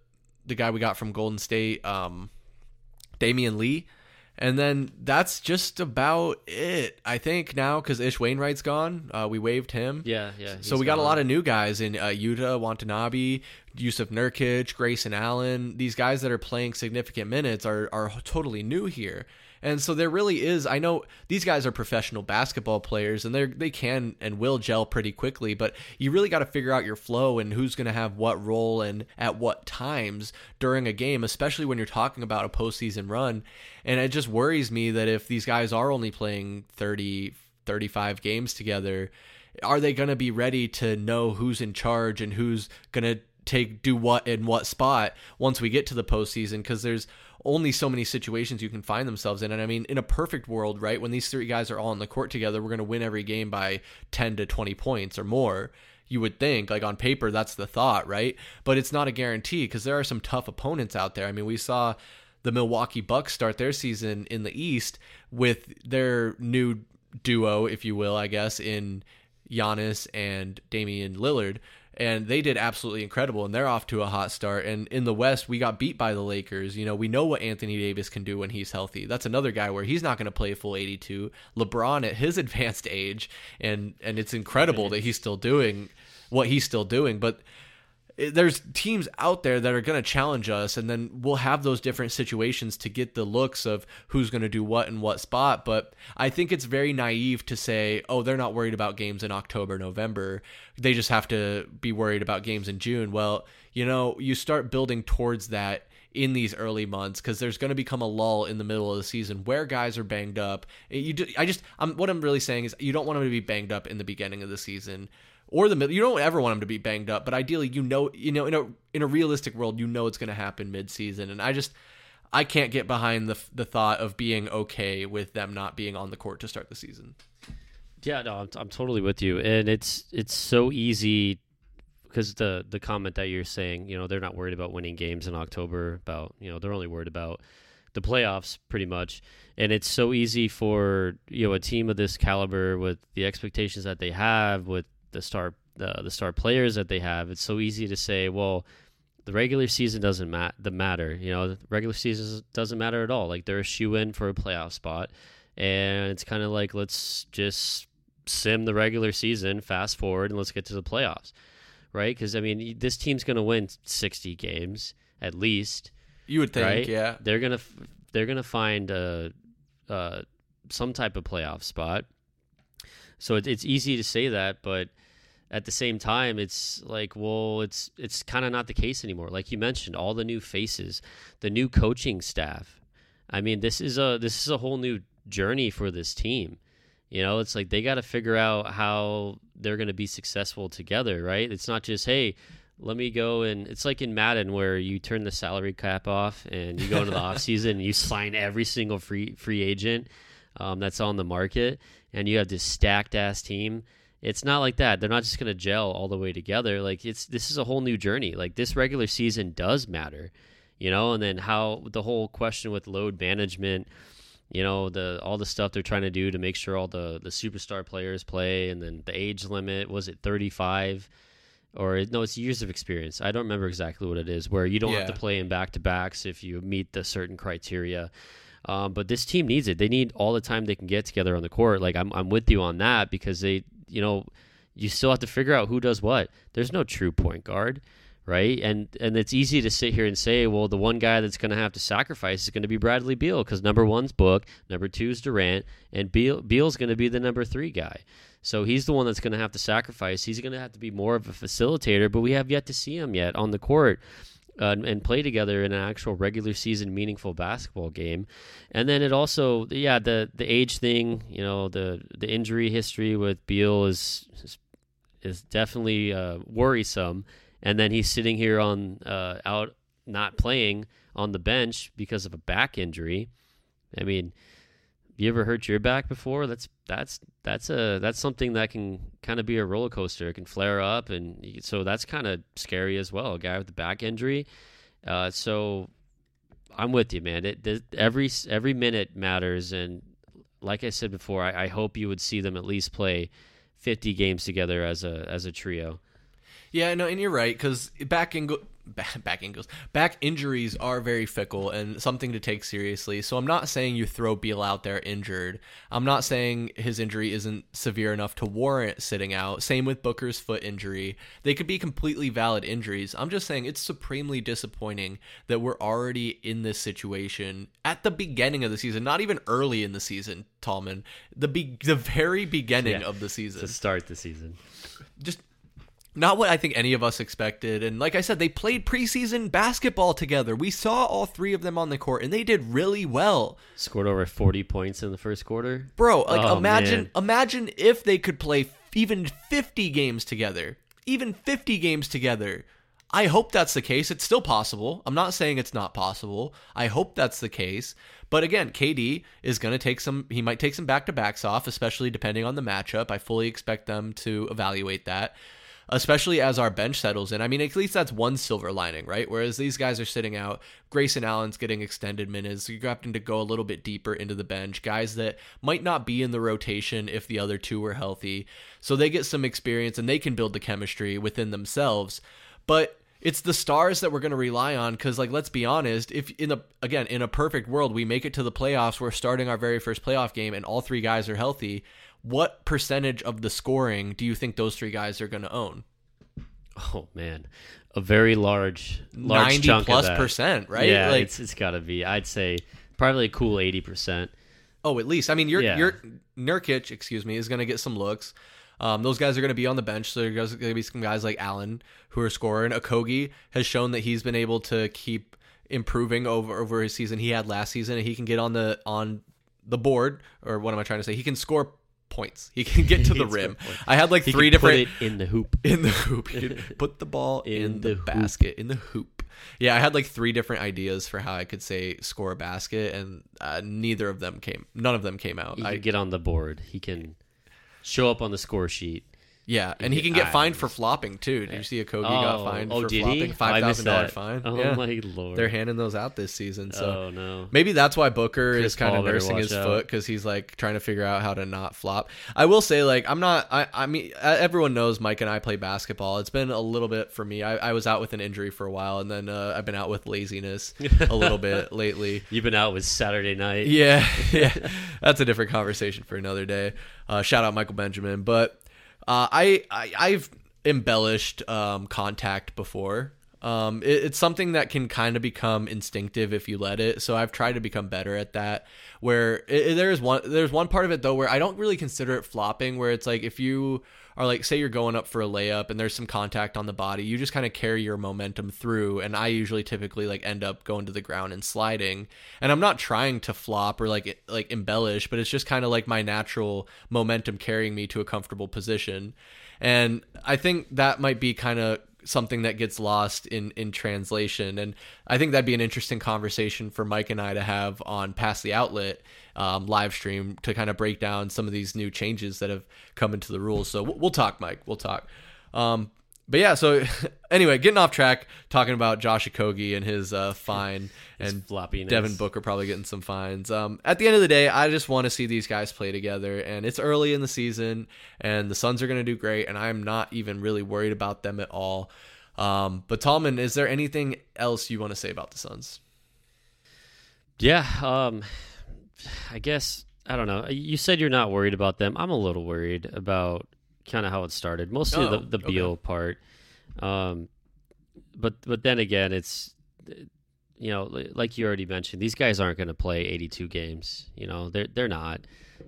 the guy we got from Golden State, um, Damion Lee. And then that's just about it, I think, now because Ish Wainwright's gone. Uh, we waived him. Yeah, yeah. So we got a lot of new guys in uh, Yuta Watanabe, Jusuf Nurkic, Grayson Allen. These guys that are playing significant minutes are, are totally new here. And so there really is. I know these guys are professional basketball players, and they they can and will gel pretty quickly. But you really got to figure out your flow and who's going to have what role and at what times during a game, especially when you're talking about a postseason run. And it just worries me that if these guys are only playing 30, 35 games together, are they going to be ready to know who's in charge and who's going to take do what in what spot once we get to the postseason? Because there's only so many situations you can find themselves in. And I mean, in a perfect world, right, when these three guys are all on the court together, we're going to win every game by 10 to 20 points or more. You would think, like on paper, that's the thought, right? But it's not a guarantee because there are some tough opponents out there. I mean, we saw the Milwaukee Bucks start their season in the East with their new duo, if you will, I guess, in Giannis and Damian Lillard and they did absolutely incredible and they're off to a hot start. And in the west we got beat by the lakers. You know we know what anthony davis can do when he's healthy. That's another guy where he's not going to play full 82 lebron at his advanced age and and it's incredible that he's still doing what he's still doing. But Eh, there's teams out there that are going to challenge us and then we'll have those different situations to get the looks of who's going to do what in what spot. But i think it's very naive to say oh they're not worried about games in october november. They just have to be worried about games in june. Well you know you start building towards that in these early months because there's going to become a lull in the middle of the season where guys are banged up. Eh, you, do, I just, I'm, what I'm really saying is you don't want them to be banged up in the beginning of the season or the middle. You don't ever want him to be banged up, but ideally, you know, you know, in a in a realistic world, you know it's going to happen mid season, and I just I can't get behind the the thought of being okay with them not being on the court to start the season. Yeah, no, I'm, I'm totally with you, and it's it's so easy because the the comment that you're saying, you know, they're not worried about winning games in October. About you know, they're only worried about the playoffs pretty much and it's so easy for you know a team of this caliber with the expectations that they have with the star the, the star players that they have, it's so easy to say, well, the regular season doesn't mat- the matter. You know, the regular season doesn't matter at all. Like they're a shoe in for a playoff spot, and it's kind of like let's just sim the regular season, fast forward, and let's get to the playoffs, right? Because I mean, this team's going to win sixty games at least. You would think, right? yeah. They're gonna they're gonna find a, uh, some type of playoff spot. So it, it's easy to say that, but at the same time it's like well it's it's kind of not the case anymore. Like you mentioned all the new faces the new coaching staff. I mean this is a this is a whole new journey for this team. You know it's like they got to figure out how they're going to be successful together right? It's not just hey let me go and it's like in Madden where you turn the salary cap off and you go into the off season and you sign every single free free agent um, that's on the market and you have this stacked ass team it's not like that. They're not just going to gel all the way together. Like it's this is a whole new journey. Like this regular season does matter, you know. And then how the whole question with load management, you know, the all the stuff they're trying to do to make sure all the the superstar players play, and then the age limit was it thirty five. Or no, it's years of experience. I don't remember exactly what it is. Where you don't yeah. have to play in back to backs if you meet the certain criteria. Um, but this team needs it. They need all the time they can get together on the court. Like I'm, I'm with you on that because they you know, you still have to figure out who does what. There's no true point guard, right? And and it's easy to sit here and say, well, the one guy that's going to have to sacrifice is going to be Bradley Beal because number one's Book, number two's Durant, and Beal Beal's going to be the number three guy. So he's the one that's going to have to sacrifice. He's going to have to be more of a facilitator, but we have yet to see him yet on the court uh, and play together in an actual regular season meaningful basketball game. And then it also, yeah, the the age thing, you know, the the injury history with Beal is is, is definitely uh, worrisome. And then he's sitting here on uh, out not playing on the bench because of a back injury. I mean, have you ever hurt your back before? That's that's that's a that's something that can kind of be a roller coaster. It can flare up, and so that's kind of scary as well. A guy with a back injury. Uh, so I'm with you, man. It, every every minute matters, and like I said before, I, I hope you would see them at least play 50 games together as a as a trio. Yeah, no, and you're right because back in back, back angles, back injuries are very fickle and something to take seriously. So I'm not saying you throw Beal out there injured. I'm not saying his injury isn't severe enough to warrant sitting out. Same with Booker's foot injury. They could be completely valid injuries. I'm just saying it's supremely disappointing that we're already in this situation at the beginning of the season, not even early in the season. Tallman, the be- the very beginning Yeah, of the season to start the season. just not what I think any of us expected. And like I said, they played preseason basketball together. We saw all three of them on the court, and they did really well, Scored over 40 points in the first quarter. bro. Like Oh, imagine, man. imagine if they could play even fifty games together, even fifty games together. I hope that's the case. It's still possible. I'm not saying it's not possible. I hope that's the case. But again, KD is going to take some, he might take some back to backs off, especially depending on the matchup. I fully expect them to evaluate that, especially as our bench settles in. I mean, at least that's one silver lining, right? Whereas these guys are sitting out. Grayson Allen's getting extended minutes. You're having to go a little bit deeper into the bench. Guys that might not be in the rotation if the other two were healthy. So they get some experience and they can build the chemistry within themselves. But it's the stars that we're going to rely on because like let's be honest if in a again in a perfect world we make it to the playoffs we're starting our very first playoff game and all three guys are healthy what percentage of the scoring do you think those three guys are going to own Oh man, a very large, large 90 chunk plus of that. percent right Yeah, like it's it's got to be. I'd say probably a cool 80 percent. oh at least i mean you're Yeah. you're Nurkic excuse me is going to get some looks um, those guys are going to be on the bench, so there's going to be some guys like Allen who are scoring. Okogie has shown that he's been able to keep improving over over his season he had last season, and he can get on the on the board. Or what am I trying to say? He can score points. He can get to the rim. I had like He three different it in the hoop. in the hoop. Put the ball in, In the, the basket in the hoop. Yeah, I had like three different ideas for how I could say score a basket, and uh, neither of them came. None of them came out. He I, can get on the board. He can show up on the score sheet. Yeah, and he can get fined for flopping too. Did you see Okogie oh, got fined oh, for did flopping? he? Five missed thousand dollar that. fine. Oh yeah. my lord. They're handing those out this season, so oh no. maybe that's why Booker Chris is kind Paul of better nursing watch his out. foot because he's like trying to figure out how to not flop. I will say, like, I'm not. I, I mean, uh, everyone knows Mike and I play basketball. It's been a little bit for me. I, I was out with an injury for a while, and then uh, I've been out with laziness a little bit lately. You've been out with Saturday night. Yeah, yeah, that's a different conversation for another day. Uh, shout out Michael Benjamin, but uh, I, I I've embellished um, contact before. Um, it, it's something that can kind of become instinctive if you let it. So I've tried to become better at that. Where it, it- there's one there's one part of it though where I don't really consider it flopping. Where it's like if you are like say you're going up for a layup and there's some contact on the body, you just kind of carry your momentum through. And I usually typically like end up going to the ground and sliding. And I'm not trying to flop or like like embellish, but it's just kind of like my natural momentum carrying me to a comfortable position. And I think that might be kind of something that gets lost in in translation. And i think that'd be an interesting conversation for mike and i to have on past the outlet um, live stream to kind of break down some of these new changes that have come into the rules. So we'll, talk mike. We'll talk. Um, but yeah so anyway getting off track talking about josh Okogie and his uh, fine His and floppiness. Devin Booker probably getting some fines. Um, at the end of the day, I just want to see these guys play together, and it's early in the season, and the Suns are going to do great, and I'm not even really worried about them at all. Um, but Tallman, is there anything else you want to say about the Suns? Yeah, um I guess I don't know. You said you're not worried about them. I'm a little worried about kind of how it started. Mostly Oh, the the okay. Beal part. Um but but then again, it's you know, like you already mentioned, these guys aren't going to play 82 games. You know, they're they're not,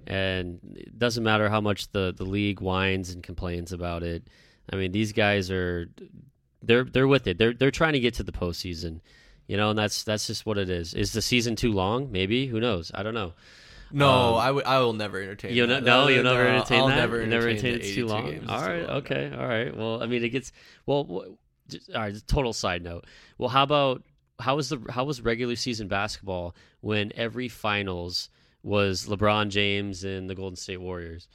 and it doesn't matter how much the the league whines and complains about it. I mean, these guys are they're they're with it. They're they're trying to get to the postseason. You know, and that's that's just what it is. Is the season too long? Maybe. Who knows? I don't know. No, Um, I would. I will never entertain. You that. know, no, you'll never no, entertain I'll that. Never You never entertain entertain it's too long. games. All It's too right, long, okay, all right. Well, I mean, it gets well. just, all right, total side note. Well, how about how was the how was regular season basketball when every finals was LeBron James and the Golden State Warriors?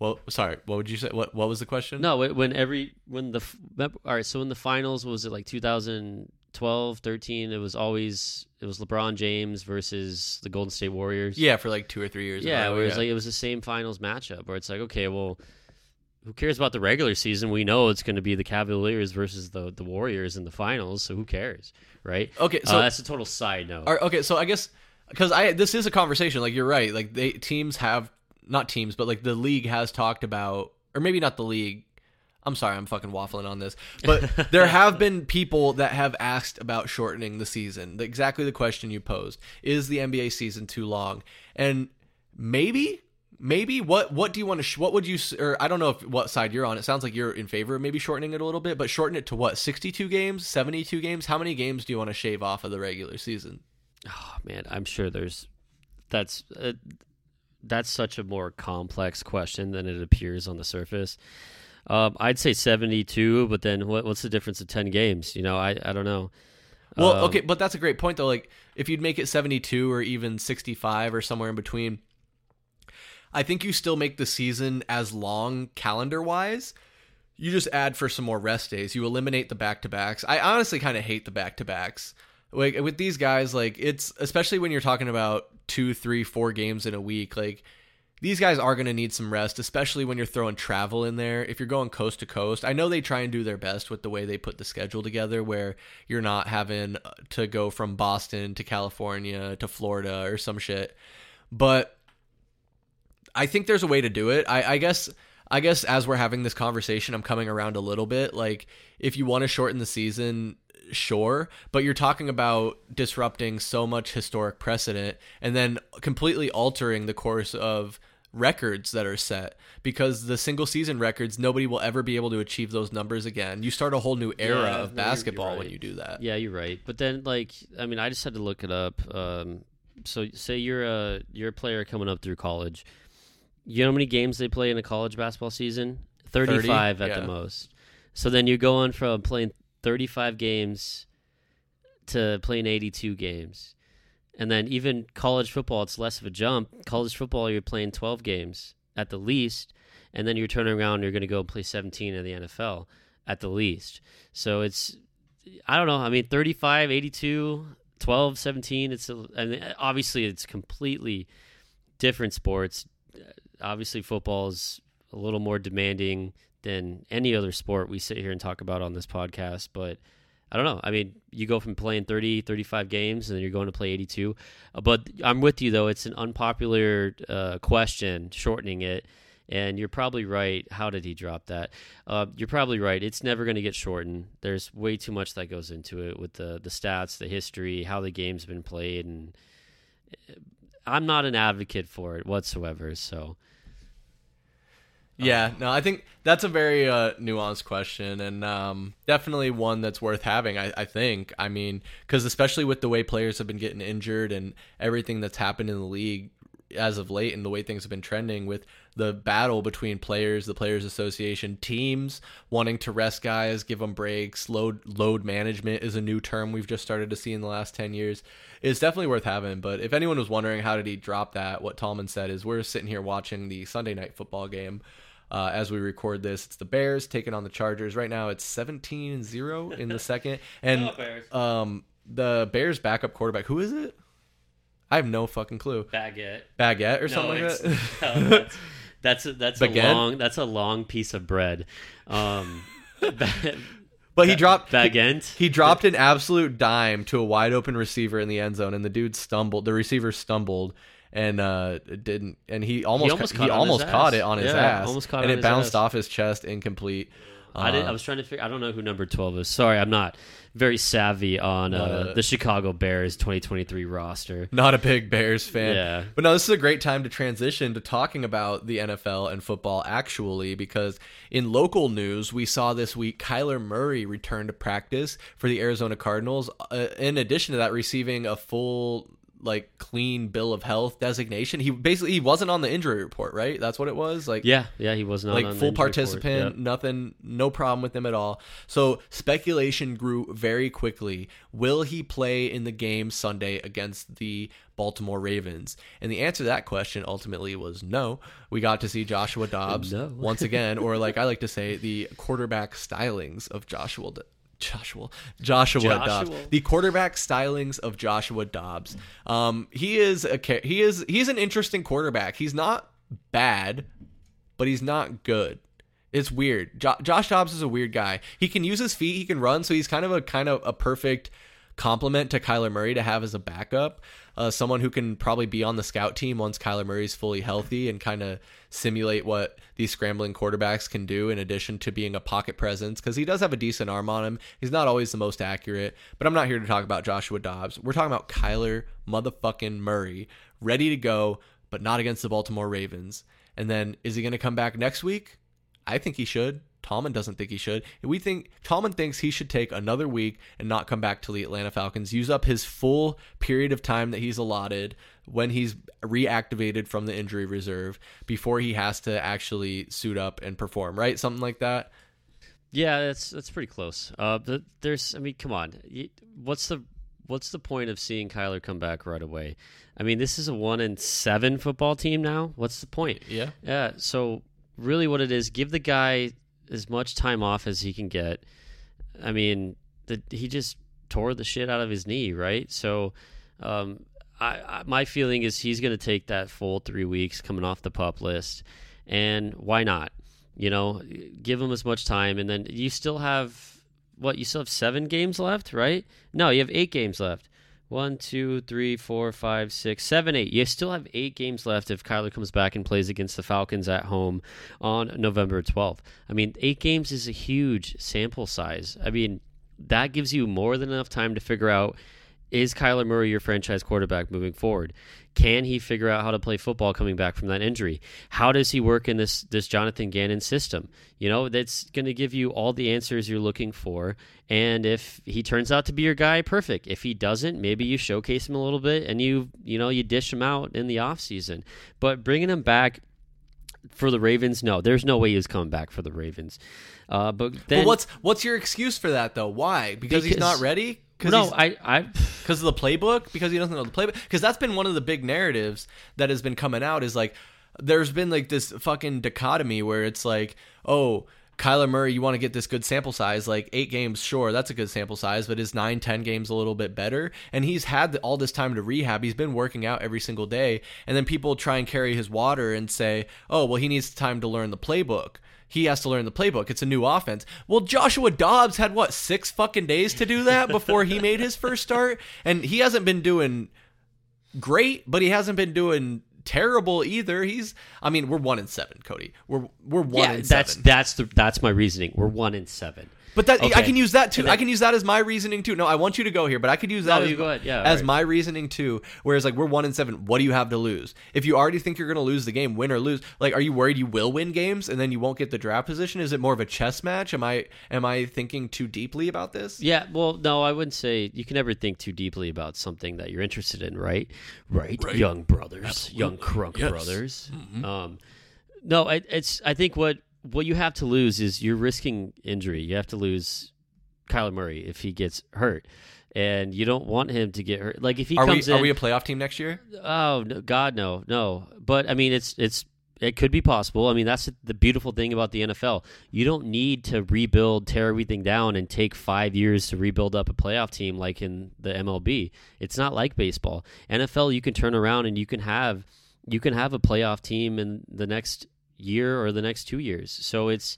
Well, sorry. What would you say? What What was the question? No, when- when every when the all right, so in the finals was it like 2012, 13? It was always it was LeBron James versus the Golden State Warriors. Yeah, for like two or three years. Yeah, where it was like it was the same finals matchup where it's like, okay, well, who cares about the regular season? We know it's going to be the Cavaliers versus the the Warriors in the finals, so who cares, right? Okay, Uh, so that's a total side note. Okay, so I guess because I this is a conversation. Like you're right. Like they teams have not teams, but like the league has talked about, or maybe not the league. I'm sorry, I'm fucking waffling on this, but there have been people that have asked about shortening the season. Exactly the question you posed: Is the NBA season too long? And maybe, maybe what what do you want to? Sh- what would you? Or I don't know if what side you're on. It sounds like you're in favor of maybe shortening it a little bit, but shorten it to what? 62 games, 72 games. How many games do you want to shave off of the regular season? Oh, man, I'm sure there's that's uh, that's such a more complex question than it appears on the surface. Um, I'd say 72, but then what, what's the difference of 10 games? You know, I I don't know. Well, Um, okay, but that's a great point though. Like if you'd make it 72 or even 65 or somewhere in between, I think you still make the season as long calendar wise. You just add for some more rest days. You eliminate the back to backs. I honestly kind of hate the back to backs. Like with these guys, like it's especially when you're talking about two, three, four games in a week. Like these guys are going to need some rest, especially when you're throwing travel in there. If you're going coast to coast, I know they try and do their best with the way they put the schedule together, where you're not having uh, to go from Boston to California to Florida or some shit. But I think there's a way to do it. I, I guess. I guess as we're having this conversation, I'm coming around a little bit. Like, if you want to shorten the season, sure, but you're talking about disrupting so much historic precedent and then completely altering the course of records that are set because the single season records nobody will ever be able to achieve those numbers again. You start a whole new era Yeah, of no, you're- you're basketball when you do that. Yeah, you're right. But then, like, I mean, I just had to look it up. Um, so, say you're a you're a player coming up through college. You know how many games they play in a college basketball season? Thirty-five at Yeah. the most. So then you're going from playing 35 games to playing 82 games, and then even college football, it's less of a jump. College football, you're playing 12 games at the least, and then you're turning around, you're going to go play 17 in the NFL at the least. So it's I don't know. I mean, 35, 82, 12, 17. It's a, I mean, obviously it's completely different sports. Obviously, football is a little more demanding than any other sport we sit here and talk about on this podcast. But I don't know. I mean, you go from playing 30, 35 games and then you're going to play 82. Uh, But I'm with you, though. It's an unpopular uh, question, shortening it. And you're probably right. How did he drop that? Uh, you're probably right. It's never going to get shortened. There's way too much that goes into it with the the stats, the history, how the game's been played, and uh, I'm not an advocate for it whatsoever. So Yeah, no, I think that's a very uh, nuanced question and um, definitely one that's worth having. I, I think. I mean, because especially with the way players have been getting injured and everything that's happened in the league as of late, and the way things have been trending with the battle between players, the players' association, teams wanting to rest guys, give them breaks. Load load management is a new term we've just started to see in the last ten years. It's definitely worth having. But if anyone was wondering how did he drop that, what Tallman said is we're sitting here watching the Sunday night football game. Uh, as we record this, it's the Bears taking on the Chargers. Right now, it's 17-0 in the second, and um, the Bears' backup quarterback. Who is it? I have no fucking clue. baguette. Baguette or something No, like that. no, that's that's a, that's a long that's a long piece of bread. Um, But he dropped he, baguette. he dropped an absolute dime to a wide open receiver in the end zone, and the dude stumbled. The receiver stumbled and uh didn't, and he almost almost he caught it on almost his caught ass. it on his Yeah, ass, almost caught and it bounced ass. off his chest, incomplete. I didn't. Uh, I was trying to figure. I don't know who number twelve is. Sorry, I'm not very savvy on uh, a- the Chicago Bears 2023 roster. Not a big Bears fan. Yeah. But no, this is a great time to transition to talking about the NFL and football actually, because in local news, we saw this week Kyler Murray return to practice for the Arizona Cardinals. Uh, in addition to that, receiving a full, like, clean bill of health designation. He basically he wasn't on the injury report, right? That's what it was. Like, Yeah, yeah, he was not like full participant, Yep. nothing, no problem with him at all. So speculation grew very quickly. Will he play in the game Sunday against the Baltimore Ravens? And the answer to that question ultimately was no. We got to see Joshua Dobbs No. once again, or like I like to say, the quarterback stylings of Joshua. D- Joshua Joshua, Dobbs. The quarterback stylings of Joshua Dobbs. Um, he is a he is he's an interesting quarterback. He's not bad, but he's not good. It's weird. Jo- Josh Dobbs is a weird guy. He can use his feet. He can run. So he's kind of a kind of a perfect complement to Kyler Murray to have as a backup. Uh, someone who can probably be on the scout team once Kyler Murray's fully healthy and kind of simulate what these scrambling quarterbacks can do in addition to being a pocket presence because he does have a decent arm on him. He's not always the most accurate, but I'm not here to talk about Joshua Dobbs. We're talking about Kyler motherfucking Murray, ready to go, but not against the Baltimore Ravens. And then is he going to come back next week? I think he should. Tallman doesn't think he should. We think Tallman thinks he should take another week and not come back to the Atlanta Falcons. Use up his full period of time that he's allotted when he's reactivated from the injury reserve before he has to actually suit up and perform. Right, something like that. Yeah, that's that's pretty close. Uh, but there's, I mean, come on, what's the what's the point of seeing Kyler come back right away? I mean, this is a one in seven football team now. What's the point? Yeah, yeah. So really, what it is, give the guy as much time off as he can get. I mean, the, he just tore the shit out of his knee, right? So, um, I, I, my feeling is he's going to take that full three weeks coming off the pup list, and why not? You know, give him as much time, and then you still have what? You still have seven games left, right? No, you have eight games left. One, two, three, four, five, six, seven, eight. You still have eight games left if Kyler comes back and plays against the Falcons at home on November 12th. I mean, eight games is a huge sample size. I mean, that gives you more than enough time to figure out is Kyler Murray your franchise quarterback moving forward? Can he figure out how to play football coming back from that injury? How does he work in this this Jonathan Gannon system? You know, that's going to give you all the answers you're looking for. And if he turns out to be your guy, perfect. If he doesn't, maybe you showcase him a little bit and you you know you dish him out in the offseason. But bringing him back for the Ravens, no, there's no way he's coming back for the Ravens. Uh, but then, well, what's what's your excuse for that though? Why? Because, because he's not ready. No, I, I, because of the playbook, because he doesn't know the playbook. Because that's been one of the big narratives that has been coming out. Is like, there's been like this fucking dichotomy where it's like, oh, Kyler Murray, you want to get this good sample size, like eight games, sure, that's a good sample size, but is nine, ten games a little bit better? And he's had all this time to rehab. He's been working out every single day. And then people try and carry his water and say, oh, well, he needs time to learn the playbook he has to learn the playbook. It's a new offense. Well, Joshua Dobbs had what six fucking days to do that before he made his first start, and he hasn't been doing great, but he hasn't been doing terrible either. He's, I mean, we're one in seven, Cody. We're we're one yeah, in that's seven. that's the that's my reasoning. We're one in seven. But that okay. I can use that too. Then, I can use that as my reasoning too. No, I want you to go here, but I could use that no, as, ahead. Yeah, as right. my reasoning too. Whereas like we're one in seven, what do you have to lose? If you already think you're going to lose the game, win or lose, like are you worried you will win games and then you won't get the draft position? Is it more of a chess match? Am I am I thinking too deeply about this? Yeah, well, no, I wouldn't say you can never think too deeply about something that you're interested in, right? Right, right. young brothers, Absolutely. young crunk yes. brothers. Mm-hmm. Um, no, it's I think what what you have to lose is you're risking injury. You have to lose Kyler Murray if he gets hurt. And you don't want him to get hurt. Like if he are comes we, in, are we a playoff team next year? Oh no, God, no, no. But I mean, it's it's it could be possible. I mean, that's the beautiful thing about the NFL. You don't need to rebuild, tear everything down, and take five years to rebuild up a playoff team like in the MLB. It's not like baseball. NFL, you can turn around and you can have you can have a playoff team in the next year or the next two years. So it's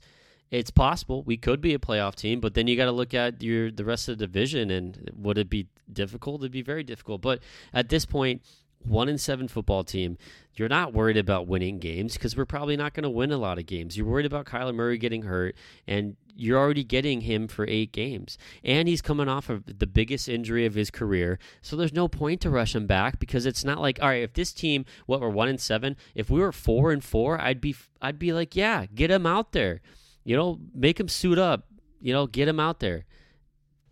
it's possible we could be a playoff team, but then you got to look at your the rest of the division and would it be difficult? It'd be very difficult. But at this point, one in seven football team, you're not worried about winning games because we're probably not going to win a lot of games. You're worried about Kyler Murray getting hurt, and you're already getting him for eight games. And he's coming off of the biggest injury of his career. So there's no point to rush him back because it's not like, all right, if this team, what we're one in seven, if we were four and four, I'd be I'd be like, yeah, get him out there. You know, make him suit up. You know, get him out there.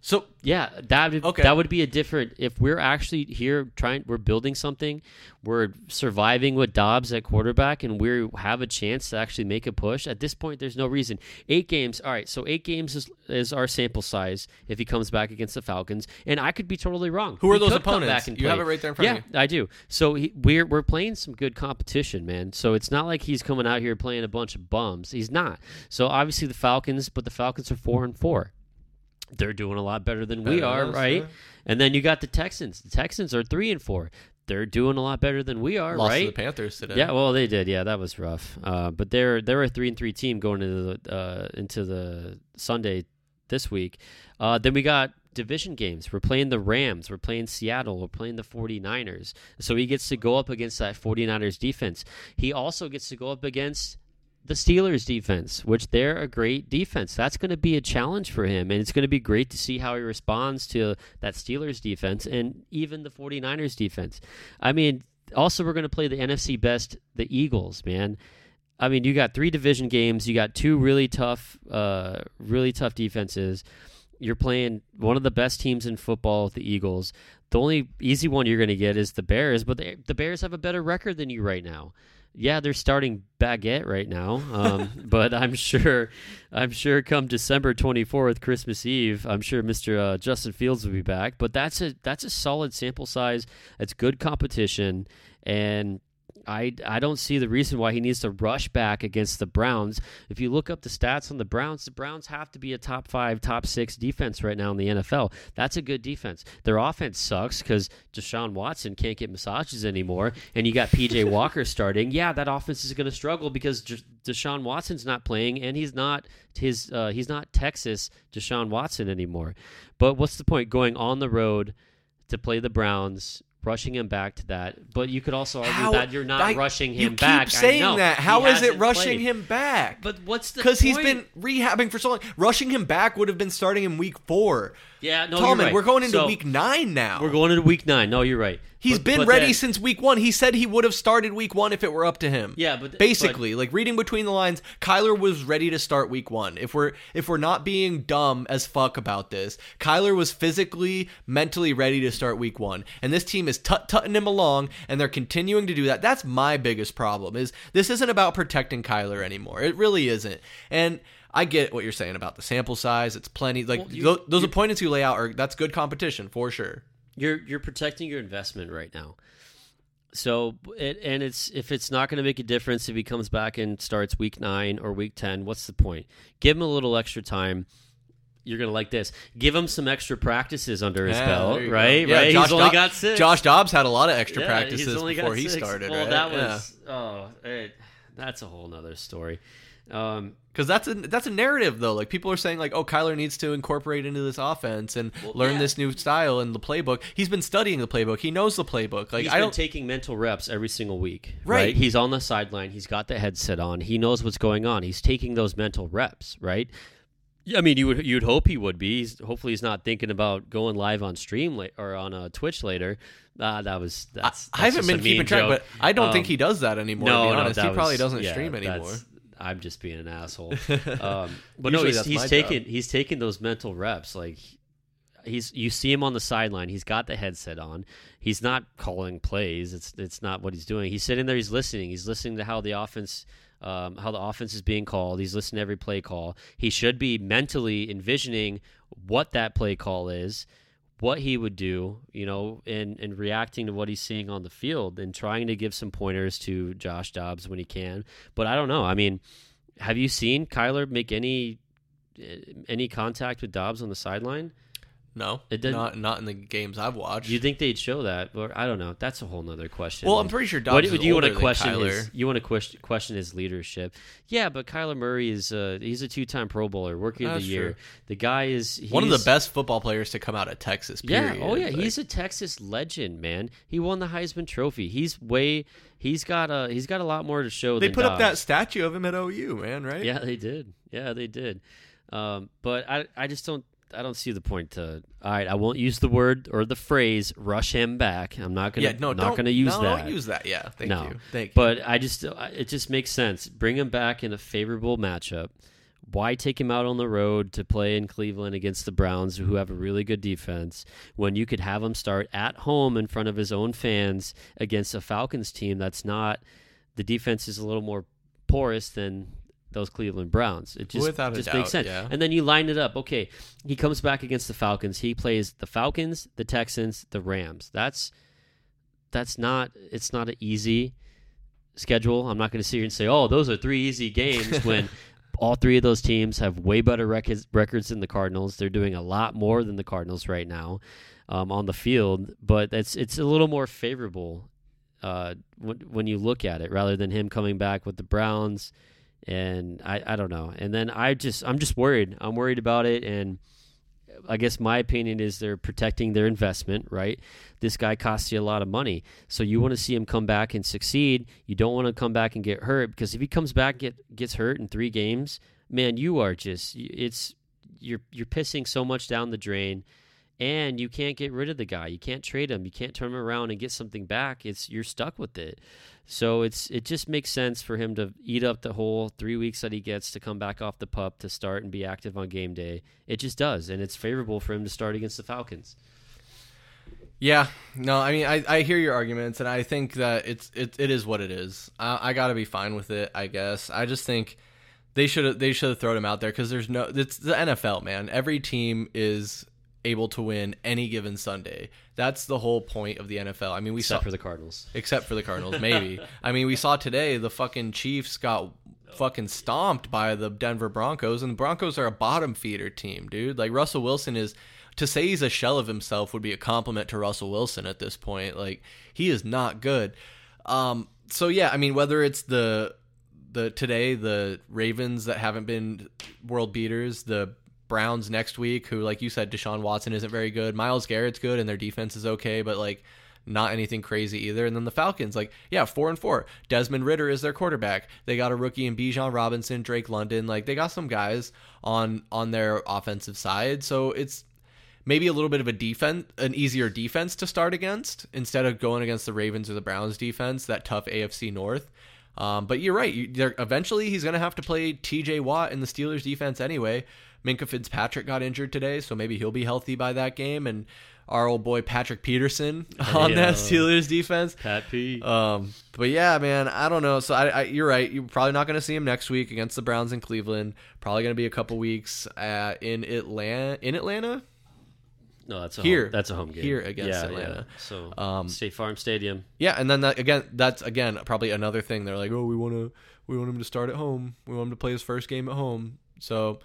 So yeah, that would, okay. that would be a different. If we're actually here trying, we're building something, we're surviving with Dobbs at quarterback, and we have a chance to actually make a push. At this point, there's no reason. Eight games, all right. So eight games is, is our sample size if he comes back against the Falcons, and I could be totally wrong. Who are he those opponents? you have it right there in front yeah, of you. I do. So he, we're we're playing some good competition, man. So it's not like he's coming out here playing a bunch of bums. He's not. So obviously the Falcons, but the Falcons are four and four they're doing a lot better than better we are, right? And then you got the Texans. The Texans are three and four. they're doing a lot better than we are, Lost right? to the Panthers today. Yeah, well, they did. Yeah, that was rough. Uh, but they're they're a three and three team going into the uh, into the Sunday this week. Uh, then we got division games. We're playing the Rams. We're playing Seattle. We're playing the 49ers. So he gets to go up against that 49ers defense. He also gets to go up against the Steelers defense, which they're a great defense. That's going to be a challenge for him, and it's going to be great to see how he responds to that Steelers defense and even the 49ers defense. I mean, also we're going to play the NFC best, the Eagles, man. I mean, you got three division games, you got two really tough uh really tough defenses. You're playing one of the best teams in football, the Eagles. The only easy one you're going to get is the Bears, but the, the Bears have a better record than you right now yeah, they're starting baguette right now, um, but I'm sure, I'm sure, come December 24th, Christmas Eve, I'm sure Mr. Uh, Justin Fields will be back. But that's a that's a solid sample size. It's good competition, and I, I don't see the reason why he needs to rush back against the Browns. If you look up the stats on the Browns, the Browns have to be a top five, top six defense right now in the NFL. That's a good defense. Their offense sucks because Deshaun Watson can't get massages anymore, and you got PJ Walker starting. Yeah, that offense is going to struggle because Deshaun Watson's not playing, and he's not his uh, he's not Texas Deshaun Watson anymore. But what's the point going on the road to play the Browns? Rushing him back to that. But you could also argue How- that you're not I- rushing you him back. keep I saying that. How is it rushing played. him back? But what's the Because he's been rehabbing for so long. Rushing him back would have been starting in week four. yeah. No, you're right. we're going into So, week nine now. We're going into week nine. No, you're right. He's But- been but ready then- since week one. He said he would have started week one if it were up to him. Yeah, but- basically, like reading between the lines, Kyler was ready to start week one. If we're if we're not being dumb as fuck about this, Kyler was physically, mentally ready to start week one, and this team is tut tutting him along, and they're continuing to do that. That's my biggest problem. Is this isn't about protecting Kyler anymore? It really isn't, and. I get what you're saying about the sample size. It's plenty. Like Well, you- tho- those you- opponents you lay out are that's good competition for sure. You're you're protecting your investment right now. So it, and it's if it's not going to make a difference if he comes back and starts week nine or week ten, what's the point? Give him a little extra time. You're gonna like this. Give him some extra practices under his Yeah, belt, go. right? Yeah, right. Josh he's only Dob- got six. Josh Dobbs had a lot of extra Yeah, practices he's only got before he started. Well, right? that was oh, it, that's a whole nother story. Um, Because that's a that's a narrative though. Like people are saying like, oh, Kyler needs to incorporate into this offense and Well, learn yeah. this new style in the playbook. He's been studying the playbook. He knows the playbook. Like he's I been don't. taking mental reps every single week. Right. He's on the sideline. He's got the headset on. He knows what's going on. He's taking those mental reps. Right. I mean, you would you'd hope he would be. He's, hopefully, he's not thinking about going live on stream la- or on uh, Twitch later. Uh, that was I, that's. I haven't that's been keeping track, but I don't think Um, he does that anymore. no, to be honest, that he probably was- doesn't yeah, stream anymore. I'm just being an asshole. Um, but no, he's, he's taking job. he's taking those mental reps. Like he's you see him on the sideline. He's got the headset on. He's not calling plays. It's it's not what he's doing. He's sitting there. He's listening. He's listening to how the offense. Um, how the offense is being called. He's listening to every play call. He should be mentally envisioning what that play call is, what he would do, you know, and, and reacting to what he's seeing on the field and trying to give some pointers to Josh Dobbs when he can. But I don't know. I mean, have you seen Kyler make any eh, any contact with Dobbs on the sideline? No, It didn't- not not in the games I've watched. You think they'd show that? Or I don't know. That's a whole nother question. well, I'm pretty sure Dobbs What, do you want to question Kyler. his? You want to question question his leadership? Yeah, but Kyler Murray is uh, he's a two time Pro Bowler, Rookie of the Year. true. The guy is One of the best football players to come out of Texas. Yeah. Oh yeah. Like, He's a Texas legend, man. He won the Heisman Trophy. He's way. He's got a. He's got a lot more to show. they put up that statue of him at OU, man. Right? Yeah, they did. Yeah, they did. Um, but I, I just don't. I don't see the point to. All right, I won't use the word or the phrase "rush him back." I'm not gonna. Yeah, no, not gonna use no, that. Don't use that. Yeah, thank no, you, thank you. But I just, it just makes sense. Bring him back in a favorable matchup. Why take him out on the road to play in Cleveland against the Browns, who have a really good defense, when you could have him start at home in front of his own fans against a Falcons team that's not. The defense is a little more porous than those Cleveland Browns. It just, Without just doubt, makes sense. yeah. And then you line it up. Okay, he comes back against the Falcons. He plays the Falcons, the Texans, the Rams. That's that's not it's not an easy schedule. I'm not going to sit here and say, "Oh, those are three easy games." when All three of those teams have way better records records than the Cardinals. They're doing a lot more than the Cardinals right now um, on the field, but it's it's a little more favorable uh, when when you look at it rather than him coming back with the Browns. And I, I don't know. And then I just I'm just worried. I'm worried about it and I guess my opinion is they're protecting their investment, right? This guy costs you a lot of money. So you want to see him come back and succeed. You don't want to come back and get hurt because if he comes back get gets hurt in 3 games, man, you are just it's you're you're pissing so much down the drain and you can't get rid of the guy. You can't trade him. You can't turn him around and get something back. It's you're stuck with it. So it's it just makes sense for him to eat up the whole three weeks that he gets to come back off the pup to start and be active on game day. It just does, and it's favorable for him to start against the Falcons. Yeah, no, I mean, I, I hear your arguments, and I think that it's it, it is what it is. I, I got to be fine with it, I guess. I just think they should they should have thrown him out there because there's no it's the NFL, man. Every team is able to win any given Sunday. That's the whole point of the NFL. I mean, we except saw for the Cardinals. Except for the Cardinals, maybe. I mean, we saw today the fucking Chiefs got fucking stomped by the Denver Broncos, and the Broncos are a bottom feeder team, dude. Like Russell Wilson is to say he's a shell of himself would be a compliment to Russell Wilson at this point. Like he is not good. Um, so yeah, I mean, whether it's the the today the Ravens that haven't been world beaters, the Browns next week, who, like you said, Deshaun Watson isn't very good. Myles Garrett's good, and their defense is okay, but like not anything crazy either. And then the Falcons, like, yeah, four and four. Desmond Ridder is their quarterback. They got a rookie in Bijan Robinson, Drake London. Like, they got some guys on on their offensive side. So it's maybe a little bit of a defense, an easier defense to start against instead of going against the Ravens or the Browns defense, that tough AFC North. Um, but you're right. You, eventually, he's going to have to play T.J. Watt in the Steelers defense anyway. Minkah Fitzpatrick got injured today, so maybe he'll be healthy by that game. And our old boy Patrick Peterson on yeah. that Steelers defense. Pat P. Um, but yeah, man, I don't know. So I, I you're right. You're probably not going to see him next week against the Browns in Cleveland. Probably going to be a couple weeks uh, in Atlanta. In Atlanta. No, that's a here. Home, that's a home game here against yeah, Atlanta. Yeah. So um, State Farm Stadium. Yeah, and then that, again, that's again probably another thing. They're like, oh, we want to, we want him to start at home. We want him to play his first game at home. So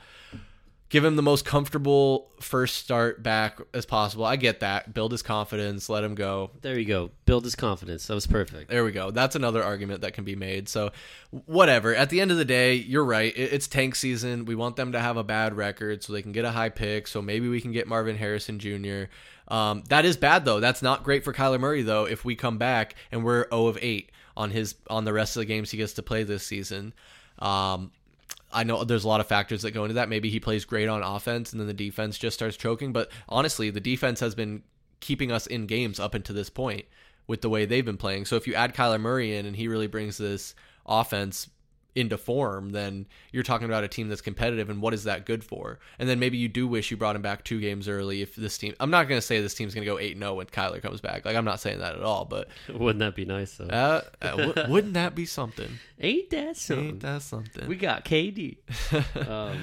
give him the most comfortable first start back as possible. I get that. Build his confidence, let him go. There you go. Build his confidence. That was perfect. There we go. That's another argument that can be made. So, whatever. At the end of the day, you're right. It's tank season. We want them to have a bad record so they can get a high pick. So maybe we can get Marvin Harrison Jr. Um, that is bad though. That's not great for Kyler Murray though. If we come back and we're 0 of 8 on his on the rest of the games he gets to play this season. Um, I know there's a lot of factors that go into that. Maybe he plays great on offense and then the defense just starts choking. But honestly, the defense has been keeping us in games up until this point with the way they've been playing. So if you add Kyler Murray in and he really brings this offense into form, then you're talking about a team that's competitive and what is that good for? And then maybe you do wish you brought him back two games early if this team I'm not going to say this team's going to go 8-0 when Kyler comes back. Like I'm not saying that at all, but wouldn't that be nice though? Uh, uh, w- wouldn't that be something? Ain't that something? Ain't that something? We got KD. um,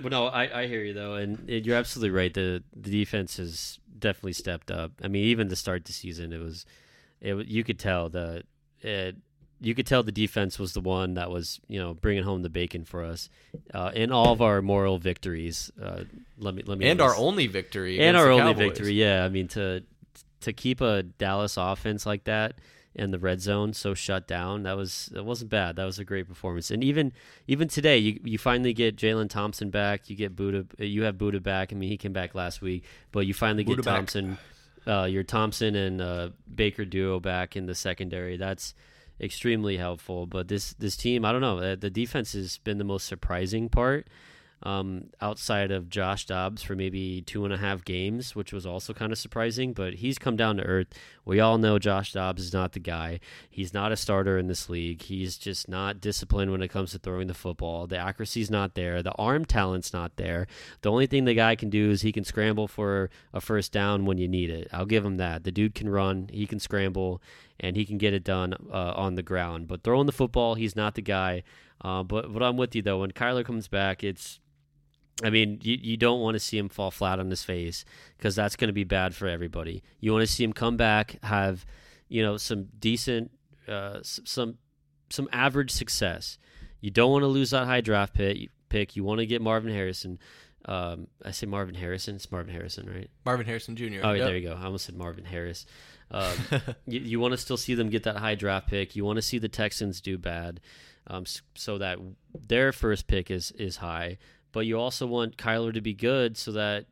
but no, I, I hear you though, and you're absolutely right. The the defense has definitely stepped up. I mean, even to start the season, it was, it you could tell that it you could tell the defense was the one that was you know bringing home the bacon for us uh, in all of our moral victories. Uh, let me let me and our only victory and our only victory. Yeah, I mean to to keep a Dallas offense like that and the red zone so shut down that was that wasn't bad. That was a great performance. And even even today, you you finally get Jalen Thompson back. You get Budda. You have Budda back. I mean, he came back last week, but you finally get Thompson. Uh, your Thompson and uh, Baker duo back in the secondary. That's extremely helpful. But this this team, I don't know, the defense has been the most surprising part. Um, outside of Josh Dobbs for maybe two and a half games, which was also kind of surprising, but he's come down to earth. We all know Josh Dobbs is not the guy. He's not a starter in this league. He's just not disciplined when it comes to throwing the football. The accuracy's not there. The arm talent's not there. The only thing the guy can do is he can scramble for a first down when you need it. I'll give him that. The dude can run, he can scramble, and he can get it done uh, on the ground. But throwing the football, he's not the guy. Uh, but but I'm with you though. When Kyler comes back, it's I mean, you, you don't want to see him fall flat on his face because that's going to be bad for everybody. You want to see him come back, have you know some decent, uh, some some average success. You don't want to lose that high draft pick pick. You want to get Marvin Harrison. Um, I say Marvin Harrison. It's Marvin Harrison, right? Marvin Harrison Jr. Oh, Yep. there you go. I almost said Marvin Harris. Um, you, you want to still see them get that high draft pick. You want to see the Texans do bad, um, so that their first pick is is high. But you also want Kyler to be good, so that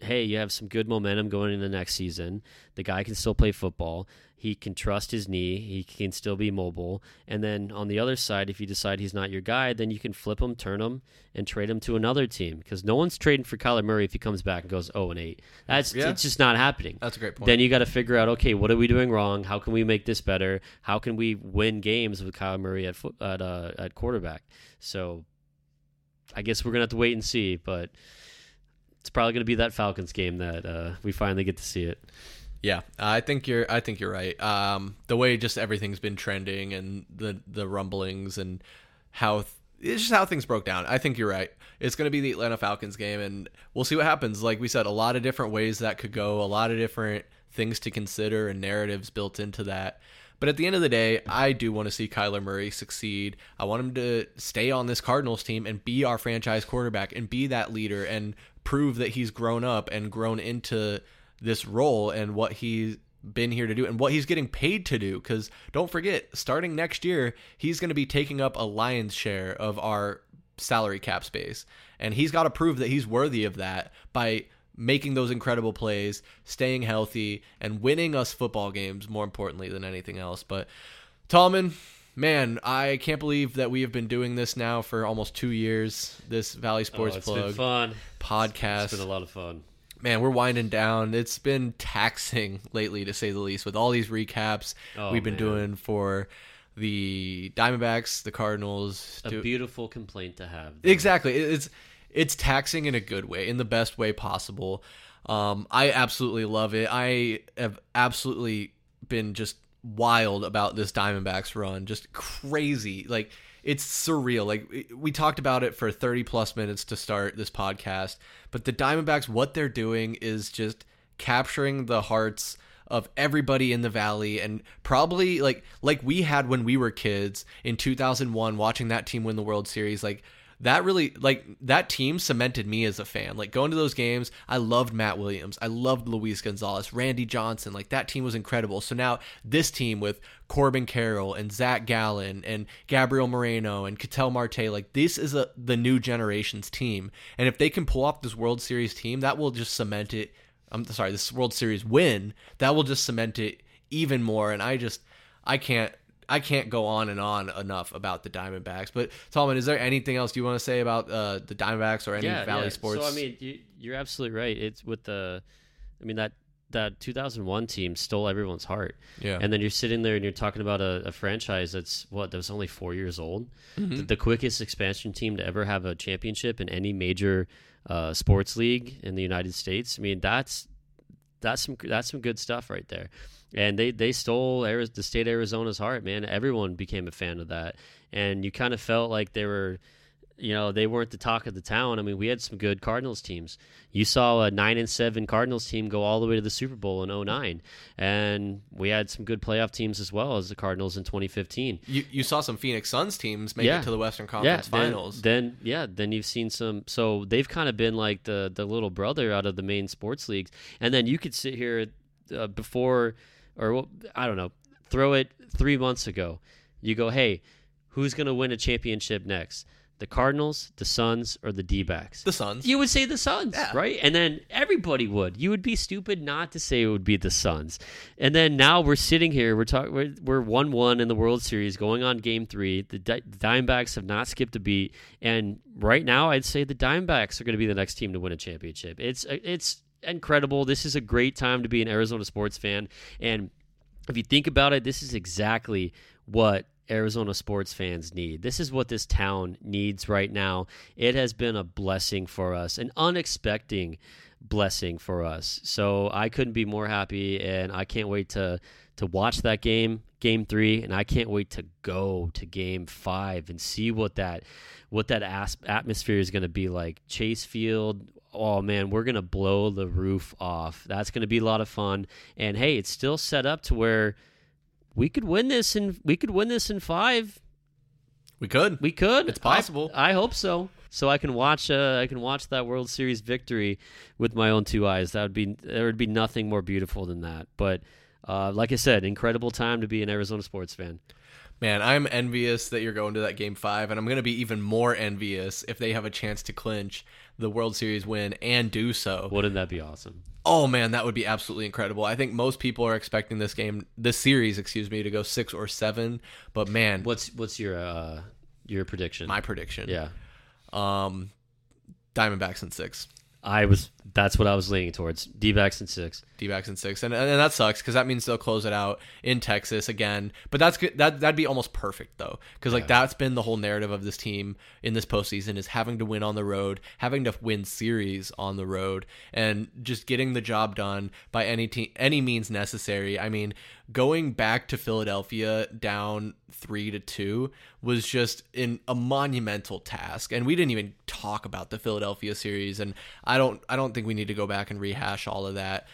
hey, you have some good momentum going into the next season. The guy can still play football. He can trust his knee. He can still be mobile. And then on the other side, if you decide he's not your guy, then you can flip him, turn him, and trade him to another team. Because no one's trading for Kyler Murray if he comes back and goes 0 and 8. That's Yeah. it's just not happening. That's a great point. Then you got to figure out, okay, what are we doing wrong? How can we make this better? How can we win games with Kyler Murray at at uh, at quarterback? So, I guess we're gonna have to wait and see, but it's probably gonna be that Falcons game that uh, we finally get to see it. Yeah, I think you're. I think you're right. Um, the way just everything's been trending and the the rumblings and how th- it's just how things broke down. I think you're right. It's going to be the Atlanta Falcons game, and we'll see what happens. Like we said, a lot of different ways that could go, a lot of different things to consider and narratives built into that. But at the end of the day, I do want to see Kyler Murray succeed. I want him to stay on this Cardinals team and be our franchise quarterback and be that leader and prove that he's grown up and grown into this role and what he's been here to do and what he's getting paid to do. Because don't forget, starting next year, he's going to be taking up a lion's share of our salary cap space. And he's got to prove that he's worthy of that by making those incredible plays, staying healthy, and winning us football games more importantly than anything else. But Tallman, man, I can't believe that we have been doing this now for almost two years. This Valley oh, Sports oh, Plug fun. podcast. It's been a lot of fun. man, we're winding down. It's been taxing lately, to say the least, with all these recaps Oh, we've been man. doing for the Diamondbacks, the Cardinals. A do- beautiful complaint to have. exactly, it's it's taxing in a good way, in the best way possible. Um, I absolutely love it. I have absolutely been just wild about this Diamondbacks run, just crazy. Like it's surreal. Like we talked about it for 30 plus minutes to start this podcast, but the Diamondbacks what they're doing is just capturing the hearts of everybody in the valley and probably like like we had when we were kids in 2001 watching that team win the World Series like that really like that team cemented me as a fan. Like going to those games, I loved Matt Williams. I loved Luis Gonzalez, Randy Johnson. Like that team was incredible. So now this team with Corbin Carroll and Zach Gallen and Gabriel Moreno and Ketel Marte, like this is a the new generation's team. And if they can pull off this World Series team, that will just cement it. I'm sorry, this World Series win, that will just cement it even more. And I just I can't I can't go on and on enough about the Diamondbacks. But Tallman, is there anything else you want to say about uh, the Diamondbacks or any Valley Sports? So I mean, you, you're absolutely right. It's with the, I mean that that 2001 team stole everyone's heart. yeah, And then you're sitting there and you're talking about a, a franchise that's what that was only four years old, Mm-hmm. the, the quickest expansion team to ever have a championship in any major uh, sports league in the United States. I mean, that's that's some that's some good stuff right there. And they they stole Ari- the state of Arizona's heart, man. Everyone became a fan of that, and you kind of felt like they were you know they weren't the talk of the town. I mean, we had some good Cardinals teams. You saw a nine and seven Cardinals team go all the way to the Super Bowl in 09. and we had some good playoff teams as well as the Cardinals in 2015. you you saw some Phoenix Suns teams make Yeah. it to the Western Conference then, Finals. Then yeah, then you've seen some. So they've kind of been like the the little brother out of the main sports leagues. And then you could sit here uh, before, or well, I don't know, throw it three months ago. You go, hey, who's going to win a championship next? The Cardinals, the Suns, or the D-backs? the Suns. You would say the Suns, Yeah. right? And then everybody would. You would be stupid not to say it would be the Suns. And then now we're sitting here. We're talking. We're, we're one one in the World Series, going on Game Three. The Di- Diamondbacks have not skipped a beat, and right now I'd say the Diamondbacks are going to be the next team to win a championship. It's it's incredible. This is a great time to be an Arizona sports fan, and if you think about it, this is exactly what Arizona sports fans need. This is what this town needs right now. It has been a blessing for us, an unexpected blessing for us. So I couldn't be more happy, and I can't wait to to watch that game, game three, and I can't wait to go to game five and see what that what that atmosphere is going to be like. Chase Field. Oh man, we're gonna blow the roof off. That's gonna be a lot of fun. And hey, it's still set up to where we could win this and we could win this in five. We could. We could. It's possible. I, I hope so. So I can watch. Uh, I can watch that World Series victory with my own two eyes. That would be. There would be nothing more beautiful than that. But uh, like I said, incredible time to be an Arizona sports fan. Man, I'm envious that you're going to that game five, and I'm going to be even more envious if they have a chance to clinch the World Series win and do so. Wouldn't that be awesome? Oh man, that would be absolutely incredible. I think most people are expecting this game, this series, excuse me, to go six or seven. But man, What's what's your uh, your prediction? my prediction? yeah, Um, Diamondbacks in six. I was. That's what I was leaning towards. D-backs and six. D-backs in six, and and that sucks because that means they'll close it out in Texas again. But that's good. That that'd be almost perfect though, because like Yeah. that's been the whole narrative of this team in this postseason is having to win on the road, having to win series on the road, and just getting the job done by any team, any means necessary. I mean, going back to Philadelphia down three to two was just in a monumental task, and we didn't even talk about the Philadelphia series, and I don't I don't think we need to go back and rehash all of that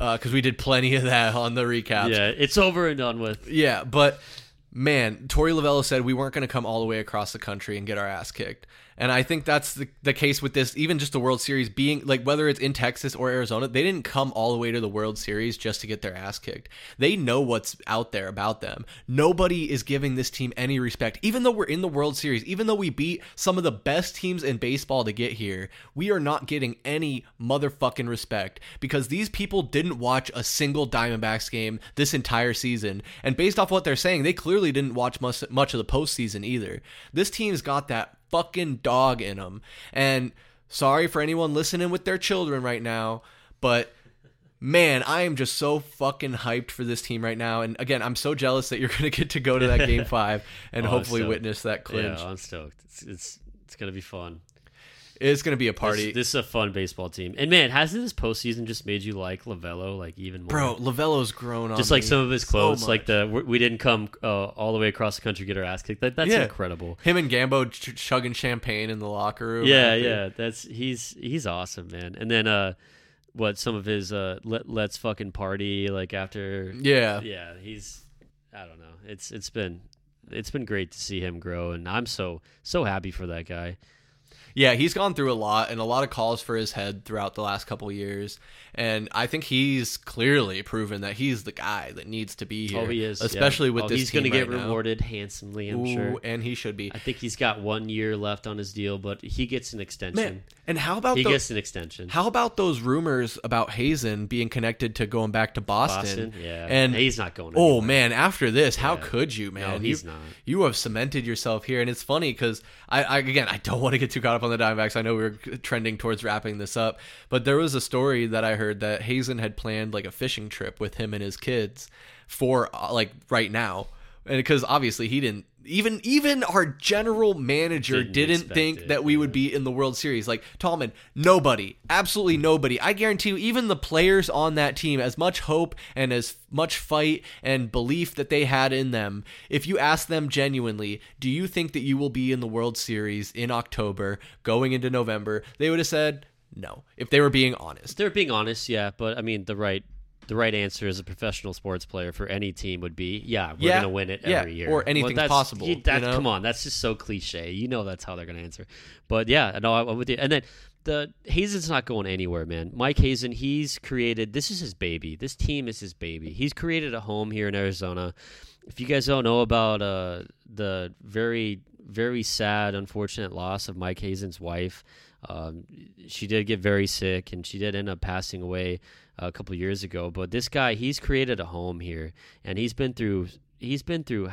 uh, because we did plenty of that on the recaps. Yeah, it's over and done with. Yeah, but man, Torey Lovullo said we weren't going to come all the way across the country and get our ass kicked. And I think that's the, the case with this, even just the World Series being like whether it's in Texas or Arizona, they didn't come all the way to the World Series just to get their ass kicked. They know what's out there about them. Nobody is giving this team any respect. Even though we're in the World Series, even though we beat some of the best teams in baseball to get here, we are not getting any motherfucking respect because these people didn't watch a single Diamondbacks game this entire season. And based off what they're saying, they clearly didn't watch much, much of the postseason either. This team's got that fucking dog in them. And sorry for anyone listening with their children right now, but man, I am just so fucking hyped for this team right now. And again, I'm so jealous that you're going to get to go to that game five and Oh, hopefully witness that clinch. Yeah, I'm stoked. It's it's, it's gonna be fun. It's going to be a party. This, this is a fun baseball team. And man, hasn't this postseason just made you like Lovullo like even more? Bro, Lovullo's grown on just like me some of his so like the we- "We didn't come uh, all the way across the country to get our ass kicked." That, that's Yeah. incredible. him and Gambo ch- chugging champagne in the locker room. Yeah, yeah, that's he's he's awesome, man. And then uh, what some of his uh, let let's fucking party like after Yeah. yeah, he's I don't know. It's it's been it's been great to see him grow, and I'm so so happy for that guy. Yeah, he's gone through a lot and a lot of calls for his head throughout the last couple years. And I think he's clearly proven that he's the guy that needs to be oh, here. Oh, he is, yeah. Especially with Oh, this He's team gonna get now. rewarded handsomely, I'm Ooh, sure. and he should be. I think he's got one year left on his deal, but he gets an extension. Man, and how about he gets an extension. how about those rumors about Hazen being connected to going back to Boston? Boston, yeah, And he's not going. To Oh man, after this, how Yeah. could you, man? No, he's you, not. You have cemented yourself here, and it's funny because I, I, again, I don't want to get too caught up on the Diamondbacks. I know we were trending towards wrapping this up, but there was a story that I heard that Hazen had planned like a fishing trip with him and his kids for uh, like right now, and because obviously he didn't. Even even our general manager Didn't didn't, think it, that we would be in the World Series. Like Tallman, nobody, absolutely nobody. I guarantee you, even the players on that team, as much hope and as much fight and belief that they had in them, if you ask them genuinely, do you think that you will be in the World Series in October, going into November? They would have said no if they were being honest. They're being honest, yeah, but I mean the right the right answer as a professional sports player for any team would be, yeah, we're Yeah, gonna win it yeah, every year, or anything's that's- possible, you- you know? Come on, that's just so cliche. You know that's how they're gonna answer. But yeah, no, I'm with you. And then the Hazen's not going anywhere, man. Mike Hazen, he's created. This is his baby. This team is his baby. He's created a home here in Arizona. If you guys don't know about uh, the very very sad, unfortunate loss of Mike Hazen's wife. Um, she did get very sick, and she did end up passing away a couple years ago. But this guy, he's created a home here, and he's been through he's been through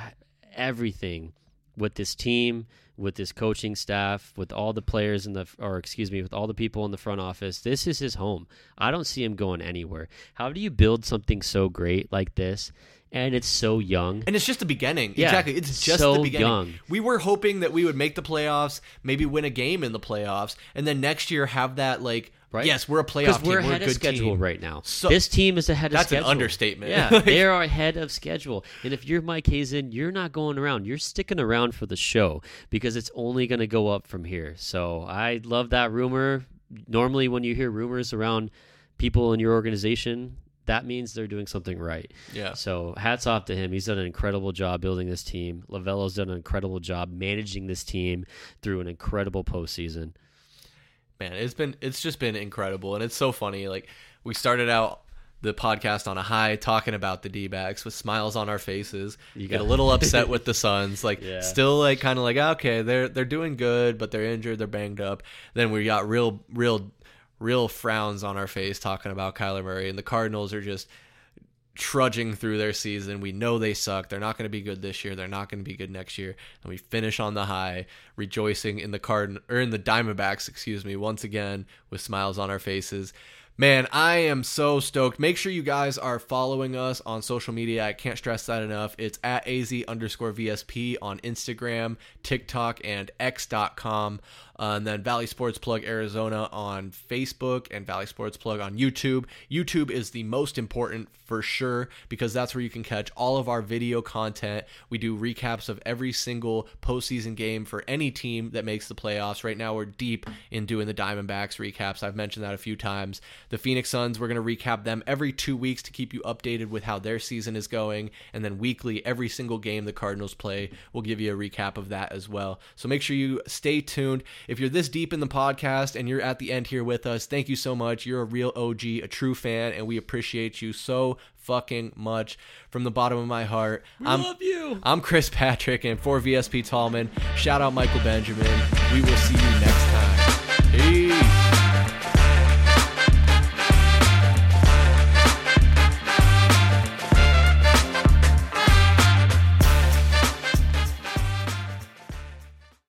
everything with this team, with this coaching staff, with all the players in the or excuse me, with all the people in the front office. This is his home. I don't see him going anywhere. How do you build something so great like this? And it's so young. And it's just the beginning. Yeah, exactly. It's just so the beginning. young. We were hoping that we would make the playoffs, maybe win a game in the playoffs, and then next year have that like Right? yes, we're a playoff team. we're We're, ahead a of good schedule team. right now. So- this team is ahead of schedule. That's an understatement. Yeah, they are ahead of schedule. And if you're Mike Hazen, you're not going around. You're sticking around for the show because it's only going to go up from here. So I love that rumor. Normally, when you hear rumors around people in your organization, that means they're doing something right. Yeah. So hats off to him. He's done an incredible job building this team. Lovullo's done an incredible job managing this team through an incredible postseason. Man, it's been it's just been incredible, and it's so funny. Like we started out the podcast on a high talking about the D-backs with smiles on our faces. You get a little upset with the Suns, like Yeah. still like kind of like ah, okay, they're they're doing good, but they're injured, they're banged up. Then we got real real real frowns on our face talking about Kyler Murray and the Cardinals are just trudging through their season. We know they suck. They're not going to be good this year. They're not going to be good next year. And we finish on the high, rejoicing in the card or in the Diamondbacks, excuse me, once again with smiles on our faces. Man, I am so stoked. Make sure you guys are following us on social media. I can't stress that enough. It's at AZ underscore VSP on Instagram, TikTok, and X.com. Uh, and then Valley Sports Plug Arizona on Facebook and Valley Sports Plug on YouTube. YouTube is the most important for sure because that's where you can catch all of our video content. We do recaps of every single postseason game for any team that makes the playoffs. Right now, we're deep in doing the Diamondbacks recaps. I've mentioned that a few times. The Phoenix Suns, we're going to recap them every two weeks to keep you updated with how their season is going. And then weekly, every single game the Cardinals play, we'll give you a recap of that as well. So make sure you stay tuned. If you're this deep in the podcast and you're at the end here with us, thank you so much. You're a real OG, a true fan, and we appreciate you so fucking much from the bottom of my heart. I'm, love you. I'm Chris Patrick, and for VSP Tallman, shout out Michael Benjamin. We will see you next time. Peace.